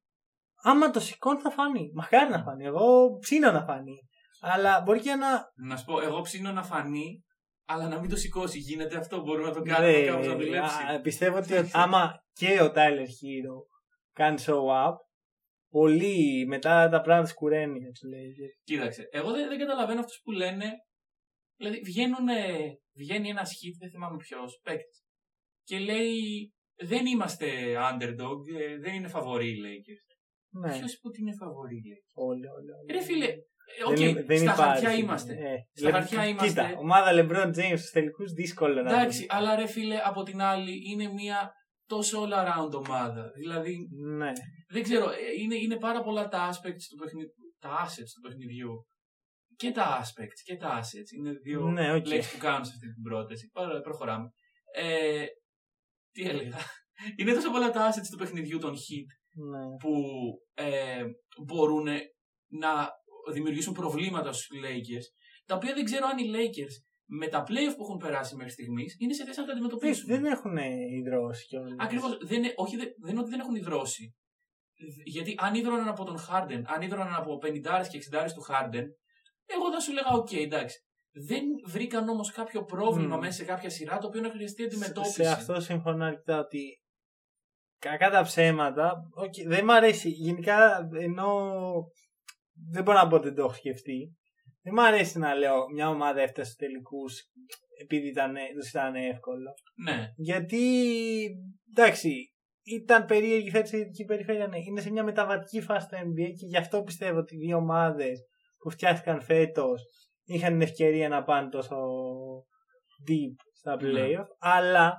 Άμα το σηκώνει θα φανεί. Μακάρι να φανεί. Εγώ ψήνω να φανεί. Αλλά μπορεί και να. Να σου πω, εγώ ψήνω να φανεί, αλλά να μην το σηκώσει. Γίνεται αυτό, μπορούμε να το κάνουμε Ναι, κάπως να δουλέψει. α, πιστεύω ότι άμα και ο Tyler Hero κάνει show up, πολύ μετά τα πράγματα σκουραίνει. Έτσι λέει. Κοίταξε, εγώ δεν, δεν καταλαβαίνω αυτούς που λένε. Δηλαδή, βγαίνουν, βγαίνει ένας Heat, δεν θυμάμαι ποιος, παίκτης. Και λέει, δεν είμαστε underdog, ε, δεν είναι φαβορή οι Lakers. Ναι, Ποιος είπε ότι είναι φαβορή οι Lakers. όλοι, όλοι. όλοι. Ρε φίλε, ε, οκ, Δεν- δεν στα υπάρχει. χαρτιά είμαστε. Ε, Στα χαρτιά είμαστε. Κοίτα, ομάδα LeBron James στους τελικούς δύσκολο να Εντάξει, δεις. αλλά ρε φίλε, από την άλλη είναι μια τόσο all around ομάδα. Δηλαδή, Ναι. δεν ξέρω, ε, είναι, είναι πάρα πολλά τα aspects του παιχνιδιού, τα assets του παιχνιδιού. Και τα aspects και τα assets. Είναι δύο Ναι, οκ. λέξεις που κάνουν σε αυτή την πρόταση. Πάρα, προχωράμε. Ε, τι έλεγα. Είναι τόσο πολλά τα assets του παιχνιδιού των Heat ναι. που ε, μπορούν να δημιουργήσουν προβλήματα στους Lakers, τα οποία δεν ξέρω αν οι Lakers με τα playoff που έχουν περάσει μέχρι στιγμής είναι σε θέση να τα αντιμετωπίσουν. Δεν έχουν ιδρώσει κιόλα. Ακριβώς. Δεν, είναι- όχι, δεν, δεν είναι ότι δεν έχουν ιδρώσει. Γιατί αν ίδρωναν από τον Harden, αν ίδρωναν από 50 και 60 του Harden, εγώ θα σου 'λεγα: Οκ, εντάξει. Δεν βρήκαν όμως κάποιο πρόβλημα Μμμ. μέσα σε κάποια σειρά το οποίο να χρειαστεί αντιμετώπιση. Σε αυτό συμφωνώ αρκετά ότι κακά τα ψέματα. οκ, δεν μ' αρέσει. Γενικά ενώ δεν μπορώ να πω ότι δεν το έχω σκεφτεί. Δεν μ' αρέσει να λέω μια ομάδα έφτασε στους τελικούς επειδή ήταν, τους ήταν εύκολο. Ναι, Γιατί εντάξει, ήταν περίεργη φέτος η ειδική περιφέρεια. Ναι. Είναι σε μια μεταβατική φάση στο NBA και γι' αυτό πιστεύω ότι οι δύο ομάδες που φτιάχτηκαν φέτος είχαν την ευκαιρία να πάνε τόσο deep στα Ναι. playoff. Αλλά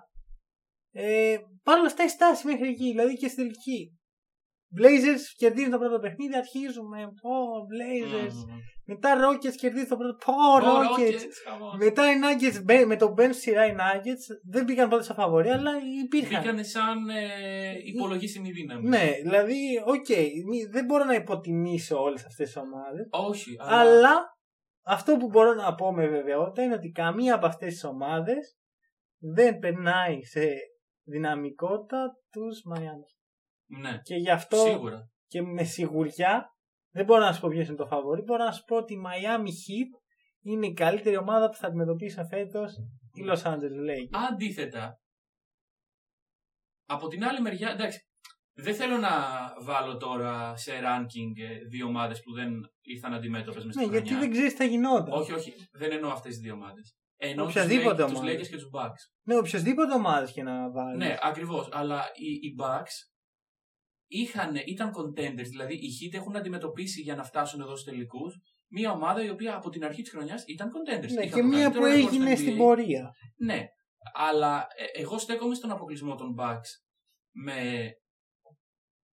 ε, παρόλα αυτά η στάση μέχρι εκεί, δηλαδή και στην τελική. Blazers κερδίζουν το πρώτο παιχνίδι, αρχίζουμε. Πω, Blazers. Μμμ. Μετά Rockets κερδίζουν το πρώτο. Πω, Ω, Rockets. Rockets, χαμός. Μετά οι Nuggets μπε- με τον Ben σειρά οι Nuggets δεν πήγαν ποτέ στα φαβορή, αλλά υπήρχαν. Μπήκανε σαν ε, υπολογίσιμη δύναμη. Ναι, δηλαδή, οκ, μη- δεν μπορώ να υποτιμήσω όλες αυτές τις ομάδες, Όχι, αλλά. αλλά αυτό που μπορώ να πω με βεβαιότητα είναι ότι καμία από αυτές τις ομάδες δεν περνάει σε δυναμικότητα τους Miami. Ναι, Και γι' αυτό σίγουρα. και με σιγουριά δεν μπορώ να σου πω ποιος είναι το φαβορή, μπορώ να σου πω ότι η Miami Heat είναι η καλύτερη ομάδα που θα αντιμετωπίσουν φέτος η Los Angeles Lakers. Αντίθετα, από την άλλη μεριά, εντάξει, δεν θέλω να βάλω τώρα σε ranking ε, δύο ομάδες που δεν ήρθαν αντιμέτωπες μες Ναι, στην γιατί χρονιά. δεν ξέρεις τι θα γινόταν. Όχι, όχι, δεν εννοώ αυτές τις δύο ομάδες. Εννοώ τους Οποιαδήποτε Lakers- τους ομάδα. Lakers και του Bucks. Ναι, οποιοδήποτε ομάδα και να βάλεις. Ναι, ακριβώς. Αλλά οι, οι Bucks είχαν, ήταν contenders, δηλαδή οι Heat έχουν αντιμετωπίσει για να φτάσουν εδώ στους τελικούς μια ομάδα η οποία από την αρχή της χρονιάς ήταν contenders. Ναι, Είχαν και το μία που καλύτερο record έγινε στο στην NBA. πορεία. Ναι, αλλά ε, εγώ στέκομαι στον αποκλεισμό των Bucks με,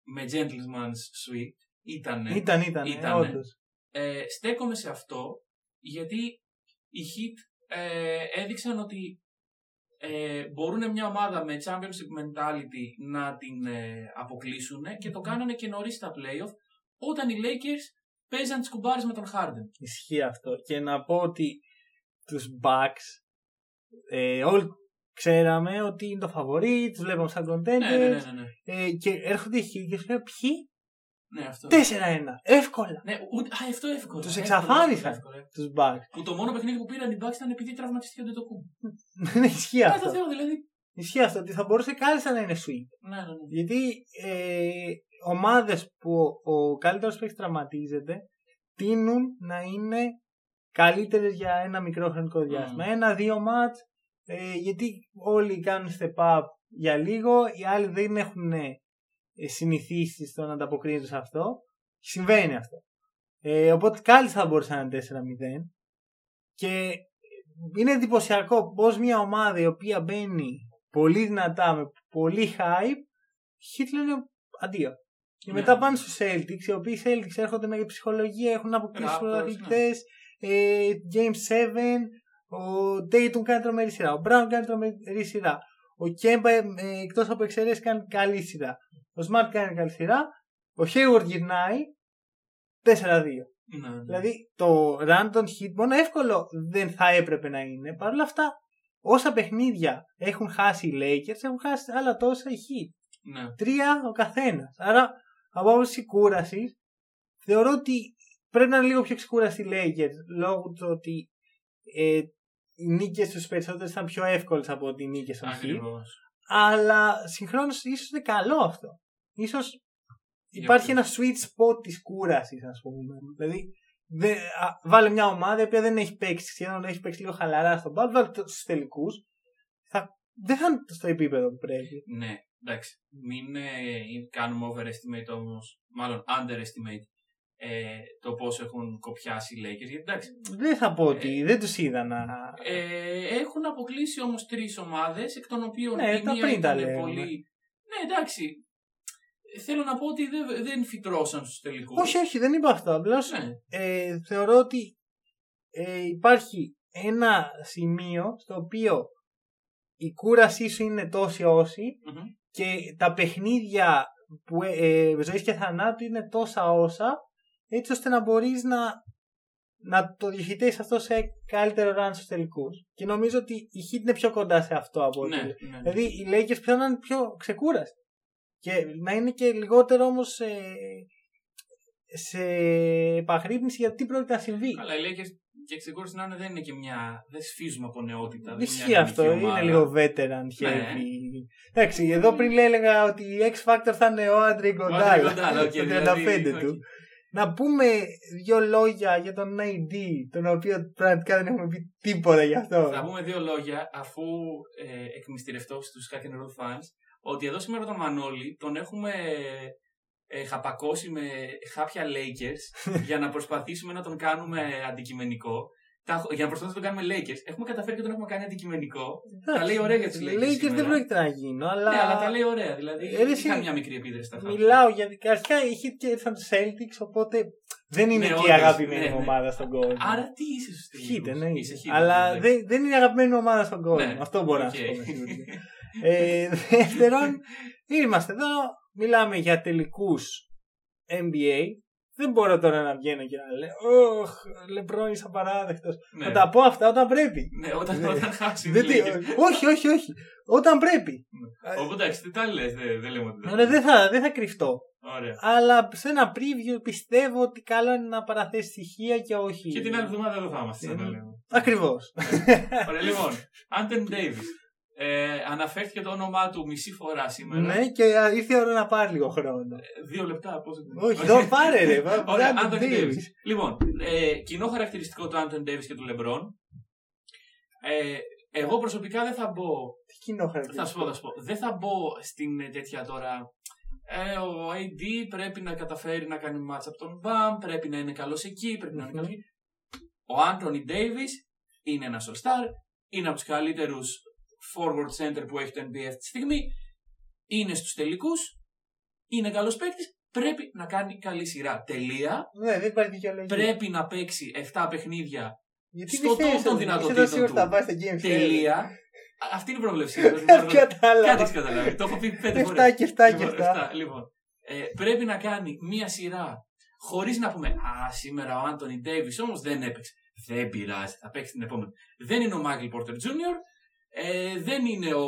με Gentleman's Suite. Ήτανε. Ήταν, ήταν, Ήτανε. όντως. Ε, στέκομαι σε αυτό γιατί οι Heat ε, έδειξαν ότι ε, μπορούν μια ομάδα με championship mentality να την ε, αποκλείσουν και το κάνανε και νωρίς στα playoff όταν οι Lakers παίζει να τις κουμπάρει με τον Harden. Ισχύει αυτό. Και να πω ότι τους Bucks ε, όλοι ξέραμε ότι είναι το φαβορή, τους βλέπαμε σαν contenders Ναι, ναι, ναι. ναι, ναι. ε, και έρχονται οι Heat και σου λέω ποιοι; Ναι αυτό. 4-1, εύκολα Ναι, ούτε, α, αυτό εύκολο. Τους Εύκολο, εξαφάνισαν. εύκολο, εύκολο. τους Bucks. Που το μόνο παιχνίδι που πήραν οι Bucks ήταν επειδή τραυματίστηκε ο Ντετοκούμπο. Δεν ισχύει Κατά αυτό. Θεό, δηλαδή. Ισχύει αυτό ότι θα μπορούσε κάλλιστα να είναι sweep. Ναι, ναι, ναι. Γιατί ε, ομάδες που ο καλύτερος παίκτης τραυματίζεται τείνουν να είναι καλύτερες για ένα μικρό χρονικό διάστημα. Ένα-δύο μάτς ε, γιατί όλοι κάνουν step up για λίγο, οι άλλοι δεν έχουν ε, συνηθίσει στο να ανταποκρίνονται σε αυτό. Συμβαίνει αυτό. Ε, οπότε κάλλιστα θα μπορούσε να είναι 4-0. Και είναι εντυπωσιακό πως μια ομάδα η οποία μπαίνει πολύ δυνατά με πολύ hype, οι Heat λένε αντίο. Και Ναι. μετά πάνε στους Celtics, οι οποίοι Celtics έρχονται με ψυχολογία, έχουν αποκτήσει Raptors, πρωταθλητές, ε, Game 7, ο Dayton κάνει τρομερή σειρά, ο Brown κάνει τρομερή σειρά, ο Kemba ε, ε, εκτός από εξαιρέσεις κάνει καλή σειρά, ο Smart κάνει καλή σειρά, ο Hayward γυρνάει 4-2. Ναι, ναι. Δηλαδή το random hit μόνο εύκολο δεν θα έπρεπε να είναι. Παρ' όλα αυτά, όσα παιχνίδια έχουν χάσει οι Lakers, έχουν χάσει άλλα τόσα οι Heat. Ναι. Τρία ο καθένας. Άρα, από άποψη κούραση, θεωρώ ότι πρέπει να είναι λίγο πιο ξεκούραστοι οι Lakers λόγω του ότι ε, οι νίκες στου περισσότερου ήταν πιο εύκολες από ότι οι νίκες των Heat. Ακριβώς. Αλλά συγχρόνως ίσως είναι καλό αυτό. Ίσως υπάρχει ένα sweet spot της κούρασης, ας πούμε. Δηλαδή, δε, α, βάλε μια ομάδα η οποία δεν έχει παίξει σχεδόν, έχει παίξει λίγο χαλαρά στον μπαλ, βάλε στους τελικούς. Θα, δεν θα είναι στο επίπεδο που πρέπει. Ναι, εντάξει. Μην ε, κάνουμε overestimate όμως, μάλλον underestimate ε, το πόσο έχουν κοπιάσει οι Lakers. Γιατί εντάξει, Δεν θα πω ότι δεν τους είδα να. ε, έχουν αποκλείσει όμως τρεις ομάδες, εκ των οποίων Ναι, η τα μία πριν τα ήταν λέγαμε. πολύ. Ναι, εντάξει. Θέλω να πω ότι δεν, δεν φυτρώσαν στους τελικούς. όχι, όχι, δεν είπα αυτό. Απλώς Ναι, ε, θεωρώ ότι ε, υπάρχει ένα σημείο στο οποίο η κούρασή σου είναι τόση όση Μμμ. και τα παιχνίδια που, ε, ε, ζωής και θανάτου είναι τόσα όσα έτσι ώστε να μπορείς να, να το διοχετεύεις αυτό σε καλύτερο run στους τελικούς. Και νομίζω ότι η Heat είναι πιο κοντά σε αυτό από ότι... ναι, ναι. Δηλαδή οι Lakers πιθανόν να είναι πιο ξεκούραστοι. Και να είναι και λιγότερο όμως ε, σε επαγρύπνηση για τι πρόκειται να συμβεί. Αλλά οι Lakers και ξεκούραση να είναι δεν είναι και μια. Δεν σφύζουμε από νεότητα. δεν είναι Ισχύει μια αυτό, ανεμική είναι ομάδα. λίγο veteran Ναι. heavy. Εντάξει, εδώ πριν έλεγα ότι η X Factor θα είναι ο Andre Iguodala. Andre Iguodala, οκ, Το 35 δηλαδή, του. Οκ. Να πούμε δύο λόγια για τον AD, τον οποίο πραγματικά δεν έχουμε πει τίποτα γι' αυτό. Θα πούμε δύο λόγια αφού ε, εκμυστηρευτώ στους Hack and Roll fans ότι εδώ σήμερα τον Μανώλη τον έχουμε ε, χαπακώσει με χάπια Lakers για να προσπαθήσουμε να τον κάνουμε αντικειμενικό. Τα, για να προσπαθήσουμε να τον κάνουμε Lakers. Έχουμε καταφέρει και τον έχουμε κάνει αντικειμενικό. τα λέει ωραία για τους Lakers Lakers σήμερα. δεν πρόκειται να γίνω, αλλά. Ναι, αλλά τα λέει ωραία. Δηλαδή Ε, ρε, εσύ, είχα μια μικρή επίδραση στα χάπια. Μιλάω γιατί αρχικά είχε και ήρθαν τους Celtics, οπότε δεν είναι Ναι, και η όντως, αγαπημένη ναι, ναι. ομάδα στον κόσμο. Άρα τι είσαι στους Heat, τελικούς. ναι. Είσαι Heat, Αλλά εντάξει. δεν, δεν είναι η αγαπημένη ομάδα στον κόσμο. Ναι, Αυτό μπορώ να οκ. σου πω. με σιγουριά. ε, δεύτερον, είμαστε εδώ, μιλάμε για τελικούς NBA. Δεν μπορώ τώρα να βγαίνω και να λέω Ωχ, Λεμπρόν είσαι απαράδεκτος. Ναι. Θα τα πω αυτά όταν πρέπει. Ναι, όταν, Ναι. όταν χάσει. Δεν τι- όχι, όχι, όχι. Όταν πρέπει. Οπότε εντάξει, τι τα λες, δεν, δεν λέμε ότι δεν. Ωραία, δεν, θα, δεν θα κρυφτώ. Ωραία. Αλλά σε ένα preview πιστεύω ότι καλό είναι να παραθέσεις στοιχεία και όχι. Και την άλλη εβδομάδα εδώ θα είμαστε, σαν Ε, να λέμε. Ακριβώς. Ωραία, λοιπόν, Άντεν Ντέιβι. Ε, αναφέρθηκε το όνομά του μισή φορά σήμερα. ναι, και α, ήρθε η ώρα να πάρει λίγο χρόνο. Ε, Δύο λεπτά, πόσο. όχι, εδώ πάρε ρε. βά- Ωραία, Άντων Άντων Davis. Ντέιβι. Λοιπόν, ε, κοινό χαρακτηριστικό του Άντων Ντέιβι και του Λεμπρόν. Ε, εγώ προσωπικά δεν θα μπω. Τι κοινό Θα σου πω, χαρακτηριστικό. θα σου πω. Δεν θα μπω στην ε, τέτοια τώρα. Ε, ο AD πρέπει να καταφέρει να κάνει μάτσα από τον Μπαμ, πρέπει να είναι καλός εκεί, πρέπει να είναι Μμμ. καλός εκεί. Ο Άντωνι Ντέιβι είναι ένας All Star, είναι από τους καλύτερους forward center που έχει το NBA αυτή τη στιγμή. Είναι στους τελικούς, είναι καλός παίκτης, πρέπει να κάνει καλή σειρά. Τελεία. Ναι, δεν υπάρχει δικαιολογία. Πρέπει να παίξει 7 παιχνίδια. Γιατί στο πιστεύεις top των ότι δυνατοτήτων είσαι τόσο σίγουρος του. θα πάει στο Game 7. Τελεία. Α, Αυτή είναι η προβλεψία. μου. Κατάλαβα. Κάτι έχει καταλάβεις. Το έχω πει πέντε φορές. 7 και 7 και Λοιπόν, 7. εφτά, λοιπόν. Ε, πρέπει να κάνει μία σειρά χωρίς να πούμε Α, σήμερα ο Άντωνι Ντέιβις όμως δεν έπαιξε. Δεν πειράζει, θα παίξει την επόμενη. Δεν είναι ο Μάικλ Πόρτερ Τζούνιορ, ε, δεν είναι ο,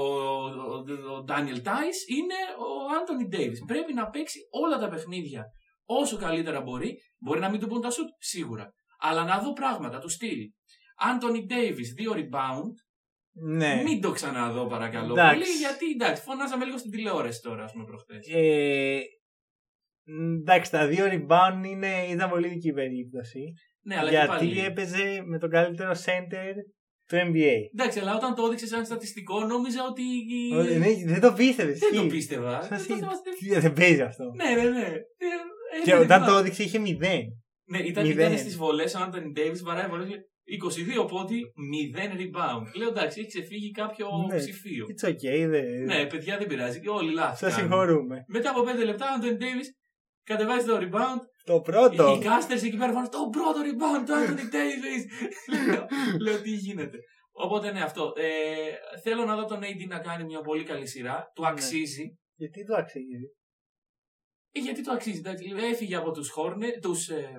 ο, Ντάνιελ Τάις, είναι ο Άντωνι Ντέιβις. Πρέπει να παίξει όλα τα παιχνίδια όσο καλύτερα μπορεί. Μπορεί να μην του πούν τα σουτ, σίγουρα. Αλλά να δω πράγματα του στυλ. Άντωνι Ντέιβις, δύο rebound. Ναι. Μην το ξαναδώ παρακαλώ Εντάξει. πολύ, γιατί εντάξει, φωνάζαμε λίγο στην τηλεόραση τώρα, ας πούμε, προχτέ. Ε, εντάξει, τα δύο rebound είναι, ήταν πολύ δική περίπτωση. Ναι, αλλά και γιατί πάλι. έπαιζε με τον καλύτερο center του NBA. Εντάξει, αλλά όταν το έδειξες σαν στατιστικό, νόμιζα ότι. Ο- ναι, δεν το πίστευες. Δεν το πίστευα. Σας Δεν είπε. το- Δεν παίζει αυτό. Ναι, ναι, ναι. Ε, Και ε, όταν ναι, το έδειξε είχε μηδέν. Ναι, ήταν, Μηδέν. ήταν στις βολές ο Άντωνι Ντέιβις, βαράει βολές 22 πόντι, 0 rebound. Λέω εντάξει, έχει ξεφύγει κάποιο Ναι. ψηφίο. It's okay, δεν... Ναι, παιδιά δεν πειράζει. Και όλοι λάθη. Σας κάνουν. συγχωρούμε. Μετά από 5 λεπτά, ο Άντωνι Ντέιβις κατεβάζει το rebound. Το πρώτο. Οι casters εκεί πέρα φάνε το πρώτο rebound του Άντωνι Ντέιβι. λέω, λέω τι γίνεται. Οπότε ναι, αυτό. Ε, θέλω να δω τον AD να κάνει μια πολύ καλή σειρά. Του Ναι. αξίζει. Γιατί το αξίζει. Ε, γιατί το αξίζει. εντάξει. Έφυγε από τους Χόρνε. Τους ε,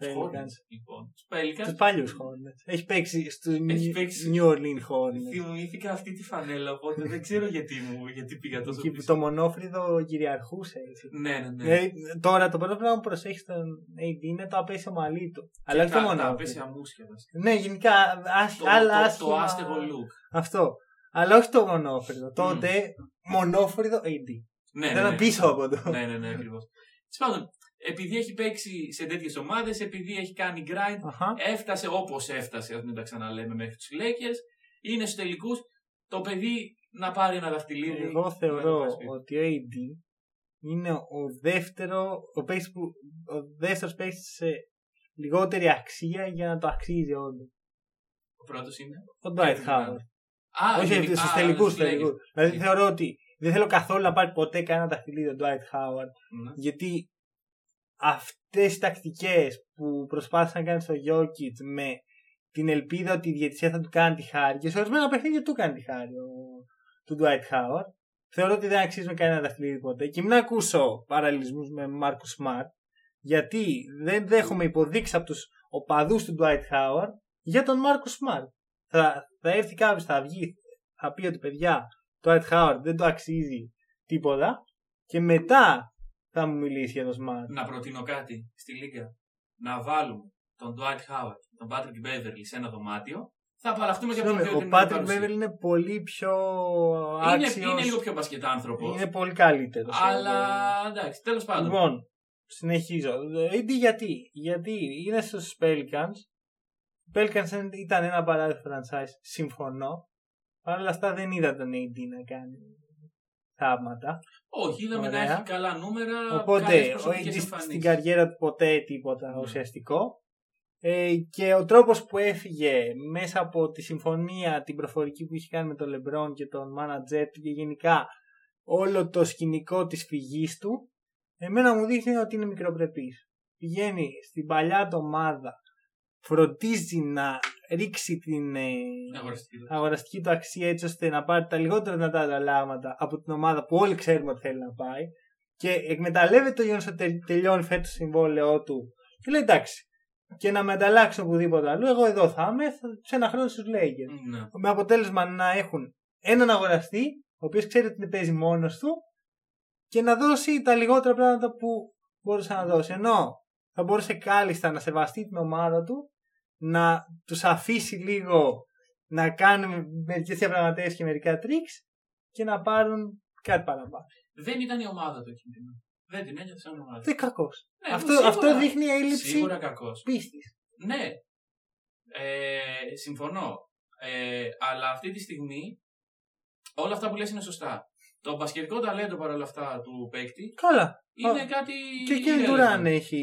Pelicans. λοιπόν. Τους Pelicans. Τους παλιούς Hornets. Έχει παίξει στους Έχει παίξει. New Orleans Hornets. Θυμήθηκα αυτή τη φανέλα, οπότε δεν ξέρω γιατί, μου, γιατί πήγα τόσο Εκεί που πίσω. το μονόφρυδο κυριαρχούσε έτσι. Ναι, ναι, ναι. Δηλαδή, τώρα το πρώτο πράγμα που προσέχεις τον AD είναι το απέσιο μαλλί του. Αλλά όχι το Τα- Τα μονόφρυδο. απέσια μουσια βασικά. Ναι, γενικά άσ- Το, άλλα το, άσχημα. το άστεγο look. Αυτό. Αλλά όχι το μονόφρυδο. Τότε μονόφρυδο AD. Ναι, ναι, Ήταν ναι. πίσω από το. Ναι, ναι, ναι, ακριβώς. Τέλος πάντων, επειδή έχει παίξει σε τέτοιες ομάδες, επειδή έχει κάνει grind, Αχα. έφτασε όπως έφτασε, ας μην τα ξαναλέμε μέχρι τους Lakers, είναι στους τελικούς. Το παιδί να πάρει ένα δαχτυλίδι. Εγώ να θεωρώ το πάει σπίτι. ότι ο AD είναι ο δεύτερο, ο παίκτης που, ο δεύτερος παίκτης σε λιγότερη αξία για να το αξίζει όντω. Ο πρώτος είναι. Ο Dwight Kevin Howard. Α, Όχι γενικά- στους α, τελικούς. στους Lakers. Δηλαδή Ναι. θεωρώ ότι δεν θέλω καθόλου να πάρει ποτέ κανένα δαχτυλίδι ο Dwight Howard. Ναι. Γιατί αυτές οι τακτικές που προσπάθησε να κάνει στο Jokic με την ελπίδα ότι η διαιτησία θα του κάνει τη χάρη και σε ορισμένα παιχνίδια του κάνει τη χάρη ο, του Dwight Howard. Θεωρώ ότι δεν αξίζουν κανένα δαχτυλίδι ποτέ. Και μην ακούσω παραλληλισμούς με Μάρκου Smart, γιατί δεν δέχομαι υποδείξεις από τους οπαδούς του Dwight Howard για τον Μάρκου Smart. Θα, θα έρθει κάποιος, θα βγει, θα πει ότι παιδιά, το Dwight Howard δεν το αξίζει τίποτα και μετά θα μου μιλήσει για τον Smart. Να προτείνω κάτι στη Λίγκα. Να βάλουμε τον Dwight Howard, τον Patrick Beverly σε ένα δωμάτιο. Θα απαλλαχτούμε και από τον Συγγνώμη, δύο ο Patrick Beverly είναι πολύ πιο είναι, άξιος. είναι λίγο πιο μπασκετά άνθρωπος. Είναι πολύ καλύτερος. Αλλά εντάξει, τέλος πάντων. Λοιπόν, συνεχίζω. AD γιατί. Γιατί είναι στους Pelicans. Οι Pelicans ήταν ένα παράδειγμα franchise. Συμφωνώ. Παρ' όλα αυτά δεν είδα τον AD να κάνει θαύματα. Όχι, είδαμε να Ωραία. έχει καλά νούμερα. καλές Οπότε ο προσωπικές AD εμφανίσεις. στην καριέρα του ποτέ τίποτα Ναι. ουσιαστικό. Ε, και ο τρόπος που έφυγε μέσα από τη συμφωνία, την προφορική που είχε κάνει με τον Λεμπρόν και τον manager του και γενικά όλο το σκηνικό της φυγής του, εμένα μου δείχνει ότι είναι μικροπρεπής. Πηγαίνει στην παλιά του ομάδα, φροντίζει να ρίξει την ε, Αγοραστική δόση. αγοραστική του αξία έτσι ώστε να πάρει τα λιγότερα δυνατά ανταλλάγματα από την ομάδα που όλοι ξέρουμε ότι θέλει να πάει και εκμεταλλεύεται το γεγονός ότι τε- τελειώνει φέτος το συμβόλαιό του και λέει εντάξει και να με ανταλλάξουν οπουδήποτε αλλού εγώ εδώ θα είμαι θα- σε ένα χρόνο στους Lakers Ναι. με αποτέλεσμα να έχουν έναν αγοραστή ο οποίος ξέρει ότι δεν παίζει μόνος του και να δώσει τα λιγότερα πράγματα που μπορούσε να δώσει ενώ θα μπορούσε κάλλιστα να σεβαστεί την ομάδα του να τους αφήσει λίγο να κάνουν μερικές διαπραγματεύσεις και μερικά τρίξ και να πάρουν κάτι παραπάνω. Δεν ήταν η ομάδα του εκείνη την ώρα. Δεν την ένιωθες σαν ομάδα. Δεν κακός. Ναι, αυτό, σίγουρα- αυτό δείχνει έλλειψη Σίγουρα κακός. πίστης. Ναι. Ε, συμφωνώ. Ε, αλλά αυτή τη στιγμή όλα αυτά που λες είναι σωστά. Το μπασκετικό ταλέντο παρόλα αυτά του παίκτη Καλά. είναι Α, κάτι. Και και η irrelevant. Ντουράν έχει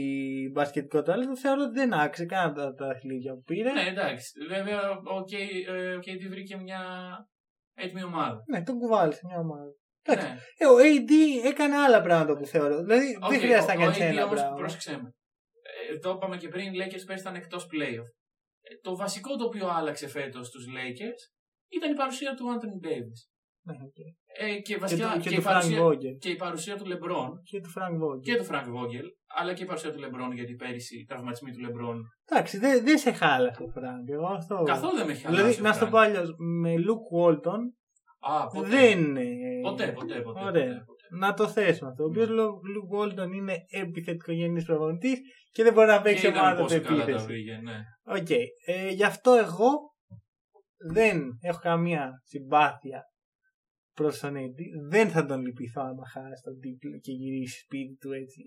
μπασκετικό ταλέντο. Θεωρώ ότι δεν άξε κανένα από τα, τα δαχτυλίδια που πήρε. Ναι, εντάξει. Βέβαια, ο Κέι ε, ο KD βρήκε μια έτοιμη ομάδα. Ναι, τον κουβάλει σε μια ομάδα. Εντάξει. Ναι. Ε, ο AD έκανε άλλα πράγματα που θεωρώ. Δηλαδή Οκ, δεν χρειάζεται να ο- ο κάνει AD ένα όμως, πράγμα. Πρόσεξε με. Ε, το είπαμε και πριν, οι Lakers πέρυσι ήταν εκτός playoff. Ε, το βασικό το οποίο άλλαξε φέτος στους Lakers ήταν η παρουσία του Anthony Davis. Ναι, οκ. Ε, και Και, βασικά του- και και, του η Frank παρουσία, Vogel. και η παρουσία του Λεμπρόν Και του Frank Vogel. και του Frank Vogel, αλλά και η παρουσία του Λεμπρόν, γιατί πέρυσι οι τραυματισμοί του Λεμπρόν Εντάξει, δεν δεν σε χάλασε ο Frank. Εγώ αυτό. καθόλου δεν με έχει χαλάσει. Δηλαδή, ο να σου το Frank. πω αλλιώς, με Luke Walton Α, ποτέ. δεν. ε, Ποτέ, ποτέ, ποτέ. Ωραία. ποτέ, ποτέ. Να το θέσουμε αυτό. Ο οποίος Luke Walton είναι επιθετικογενής προπονητής και δεν μπορεί να Και παίξει είδαμε ομάδα του πόσο καλά τα επίθεση. βρήκε, ναι. Οκ. Ε, γι' αυτό εγώ δεν έχω καμία συμπάθεια προς τον AD. Δεν θα τον λυπηθώ άμα χάσει τον τίτλο και γυρίσει σπίτι του έτσι.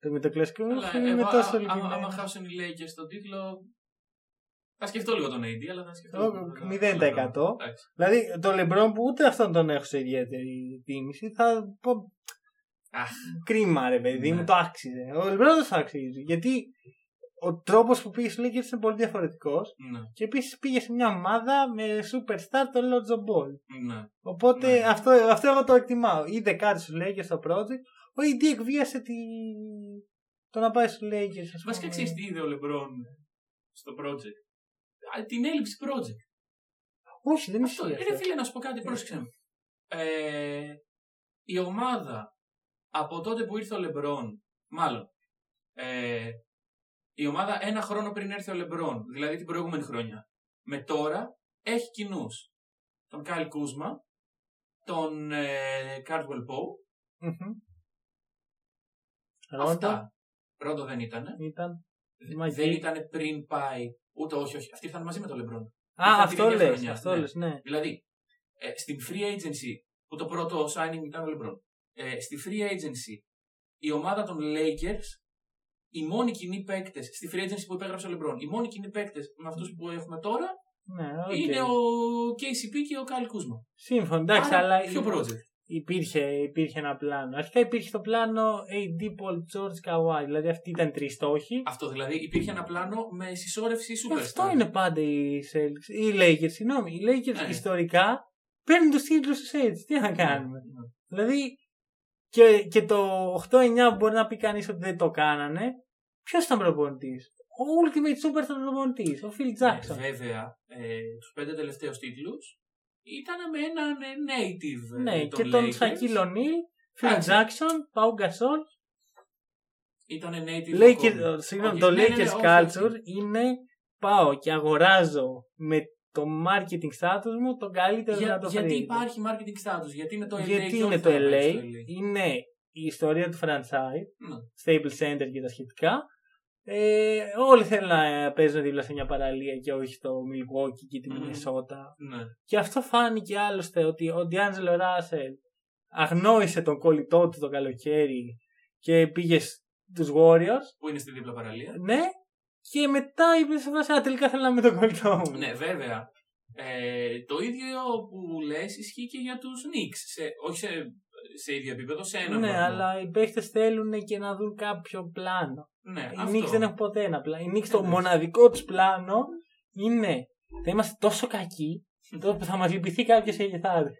Το με το κλασικό μου Αλλά είμαι εγώ, τόσο α- άμα, άμα λυπημένο. χάσουν οι Lakers τον τίτλο. Θα σκεφτώ λίγο τον AD, αλλά θα σκεφτώ. Εγώ, λίγο τον 0%. LeBron. Εντάξει. Δηλαδή το Λεμπρόν που ούτε αυτόν τον έχω σε ιδιαίτερη τίμηση θα πω Αχ. κρίμα ρε παιδί Ναι. μου το άξιζε. Ο Λεμπρόν δεν το αξίζει γιατί ο τρόπος που πήγε στους Lakers είναι πολύ διαφορετικός Ναι, και επίσης πήγε σε μια ομάδα με superstar τον Lonzo Ball. ναι. Οπότε Ναι. αυτό, αυτό εγώ το εκτιμάω. Είδε κάτι στους Lakers στο project. Ο ED εκβίασε τη... το να πάει στους Lakers. ας Βασικά πούμε. ξέρεις τι είδε ο Λεμπρόν στο project; Α, Την έλλειψη project. Όχι, δεν Αυτό, ισχύει ρε αυτό. φίλε, να σου πω κάτι, πρόσεξε με. Ε, η ομάδα από τότε που ήρθε ο Λεμπρόν, μάλλον, ε, η ομάδα ένα χρόνο πριν έρθει ο Λεμπρόν, δηλαδή την προηγούμενη χρονιά, με τώρα έχει κοινούς. Τον Kyle Kuzma, τον ε, Caldwell-Pope. Μμμ. Ρόντο Αυτά. Ρόντο δεν ήταν. ήταν. Δεν Μαζί. ήταν πριν πάει. Ούτε όχι, όχι. Αυτοί ήρθαν μαζί με τον Λεμπρόν. Α, Ήταν αυτό την ίδια λες, χρονιά, αυτό ναι. λες, ναι. Δηλαδή, ε, στην free agency, που το πρώτο signing ήταν ο LeBron, ε, στη free agency, η ομάδα των Lakers, οι μόνοι κοινοί παίκτες, στη free agency που υπέγραψε ο LeBron, οι μόνοι κοινοί παίκτες με αυτούς που έχουμε τώρα Ναι, οκ. είναι ο KCP και ο Kyle Kuzma. Σύμφωνο, εντάξει, Άρα, αλλά Ποιο project. υπήρχε, υπήρχε ένα πλάνο. Αρχικά υπήρχε το πλάνο AD Paul George Kawhi, δηλαδή αυτοί ήταν τρεις στόχοι. Αυτό δηλαδή υπήρχε ένα πλάνο με συσσόρευση superstar. Αυτό είναι πάντα οι Celtics. Οι Lakers, συγγνώμη. Οι Lakers Ναι. ιστορικά παίρνουν του τίτλου του έτσι. Τι να κάνουμε. Ναι. Δηλαδή και, και το 8-9 που μπορεί να πει κανείς ότι δεν το κάνανε. Ποιος ήταν προπονητής; Ο Ultimate Super ήταν προπονητής. Ο Phil Jackson. Ε, βέβαια, ε, του πέντε τελευταίους τίτλους ήταν με έναν ε, native. ε, ναι, των και τον Lakers. Shaquille O'Neal, Phil Εντάξει. Jackson, Pau Gasol. Ήταν native. Lakers, ακόμα. συγγνώμη, Όχι, το ναι, ναι, ναι, Lakers όχι, culture όχι. είναι πάω και αγοράζω με το marketing status μου τον καλύτερο Για, δυνατό γιατί free agent. υπάρχει marketing status, γιατί είναι το LA. Γιατί και είναι όχι το θα LA, πάει στο είναι η ιστορία του franchise, Ναι. Staples Center και τα σχετικά. Ε, όλοι θέλουν να παίζουν δίπλα σε μια παραλία και όχι στο Milwaukee και τη Μμμ. Minnesota. Ναι. Και αυτό φάνηκε άλλωστε ότι ο D'Angelo Russell αγνόησε τον κολλητό του το καλοκαίρι και πήγε στους Warriors. Που είναι στη δίπλα παραλία. Ναι. Και μετά είπε σε φάση, «Α, τελικά θέλω να είμαι τον κολλητό μου. Ναι, βέβαια. Ε, το ίδιο που λες ισχύει και για τους Knicks. Σε, όχι σε, σε ίδιο επίπεδο, σε ένα Ναι, βαθμό. αλλά οι παίχτες θέλουν και να δουν κάποιο πλάνο. Ναι, Οι αυτό. Knicks δεν έχουν ποτέ ένα πλάνο. Οι Knicks το Ναι. μοναδικό τους πλάνο είναι θα είμαστε τόσο κακοί τόσο που θα μας λυπηθεί κάποιος σε γεθάδε.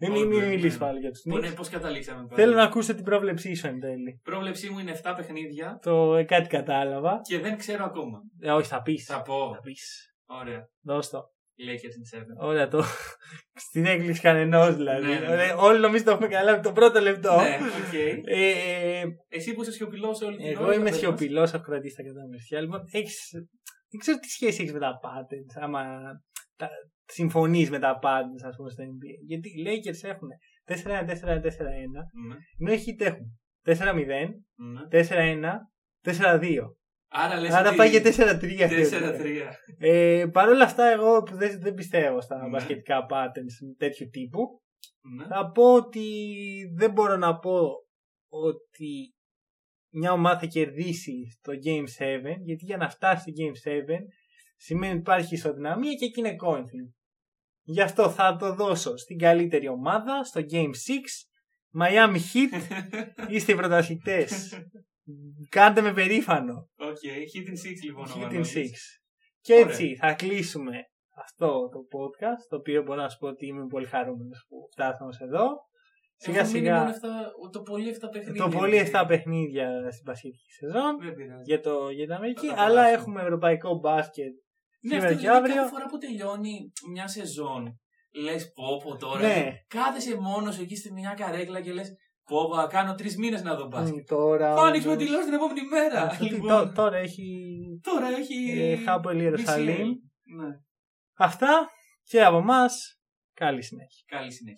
Δεν Όντως, μην ναι. μιλήσεις πάλι για τους Που είναι Knicks. πώς καταλήξαμε πάλι. Θέλω να ακούσω την πρόβλεψή σου εν τέλει. Πρόβλεψή μου είναι 7 παιχνίδια Το ε, κάτι κατάλαβα. και δεν ξέρω ακόμα. Ε, όχι, θα πεις. Θα πω. Θα πεις. Ωραία. Δώσ' το. Lakers in 7. Ωραία, το. Στην έκπληξη κανενός δηλαδή. Ναι, ναι. Ωραία, Όλοι νομίζω το έχουμε καταλάβει το πρώτο λεπτό. Ναι, οκ. Ε, ε, Εσύ που είσαι σιωπηλός όλη την ώρα. Εγώ είμαι πες μας. σιωπηλός, έχω κρατήσει τα κατάμεσια. Λοιπόν, έχεις... δεν ξέρω τι σχέση έχεις με τα patterns, άμα τα... συμφωνείς με τα patterns, ας πούμε, στο NBA. Γιατί οι Lakers έχουν 4-1-4-1-4-1, Ναι, ενώ οι Heat έχουν 4-0, ναι. 4-1, 4-2. Άρα λες Άρα ότι- πάει για 4-3. φεύγει. 4-3. Ε, Παρ' όλα αυτά, εγώ που δεν, δεν πιστεύω στα Ναι. μπασκετικά patents τέτοιου τύπου, Ναι. θα πω ότι δεν μπορώ να πω ότι μια ομάδα θα κερδίσει το Game 7, γιατί για να φτάσει στο Game 7 σημαίνει ότι υπάρχει ισοδυναμία και εκεί είναι coin flip. Γι' αυτό θα το δώσω στην καλύτερη ομάδα, στο Game 6, Miami Heat, είστε οι πρωταθλητές. Κάντε με περήφανο. Οκ, Heat in 6 λοιπόν. ο Heat in Μανώλης. 6. Και Ωραία. έτσι θα κλείσουμε αυτό το podcast, το οποίο μπορώ να σου πω ότι είμαι πολύ χαρούμενος που φτάσαμε σε εδώ. Σιγά Έχουν μείνει μόνο σιγά εφτά- το πολύ 7 παιχνίδια. το πολύ 7 παιχνίδια στην μπασκετική σεζόν Δεν πειράζει. για, το, για την Αμερική, Θα τα αλλά περάσουμε. έχουμε ευρωπαϊκό μπάσκετ Ναι, σήμερα αυτό και δηλαδή αύριο. κάθε φορά που τελειώνει μια σεζόν, λες πω πω τώρα. Ναι. Κάθεσαι μόνος εκεί στην μια καρέκλα και λες πω πω, θα κάνω τρεις μήνες να δω μπάσκετ. Μ, Τώρα. Θα ανοίξουμε όμως- τηλεόραση την επόμενη μέρα. Αυτό τι- Λοιπόν, τώ- Τώρα έχει τώρα έχει. ε, Χάπολ Ιερουσαλήμ. BCL. Ναι. Αυτά και από εμάς. Καλή συνέχεια. Καλή συνέχεια.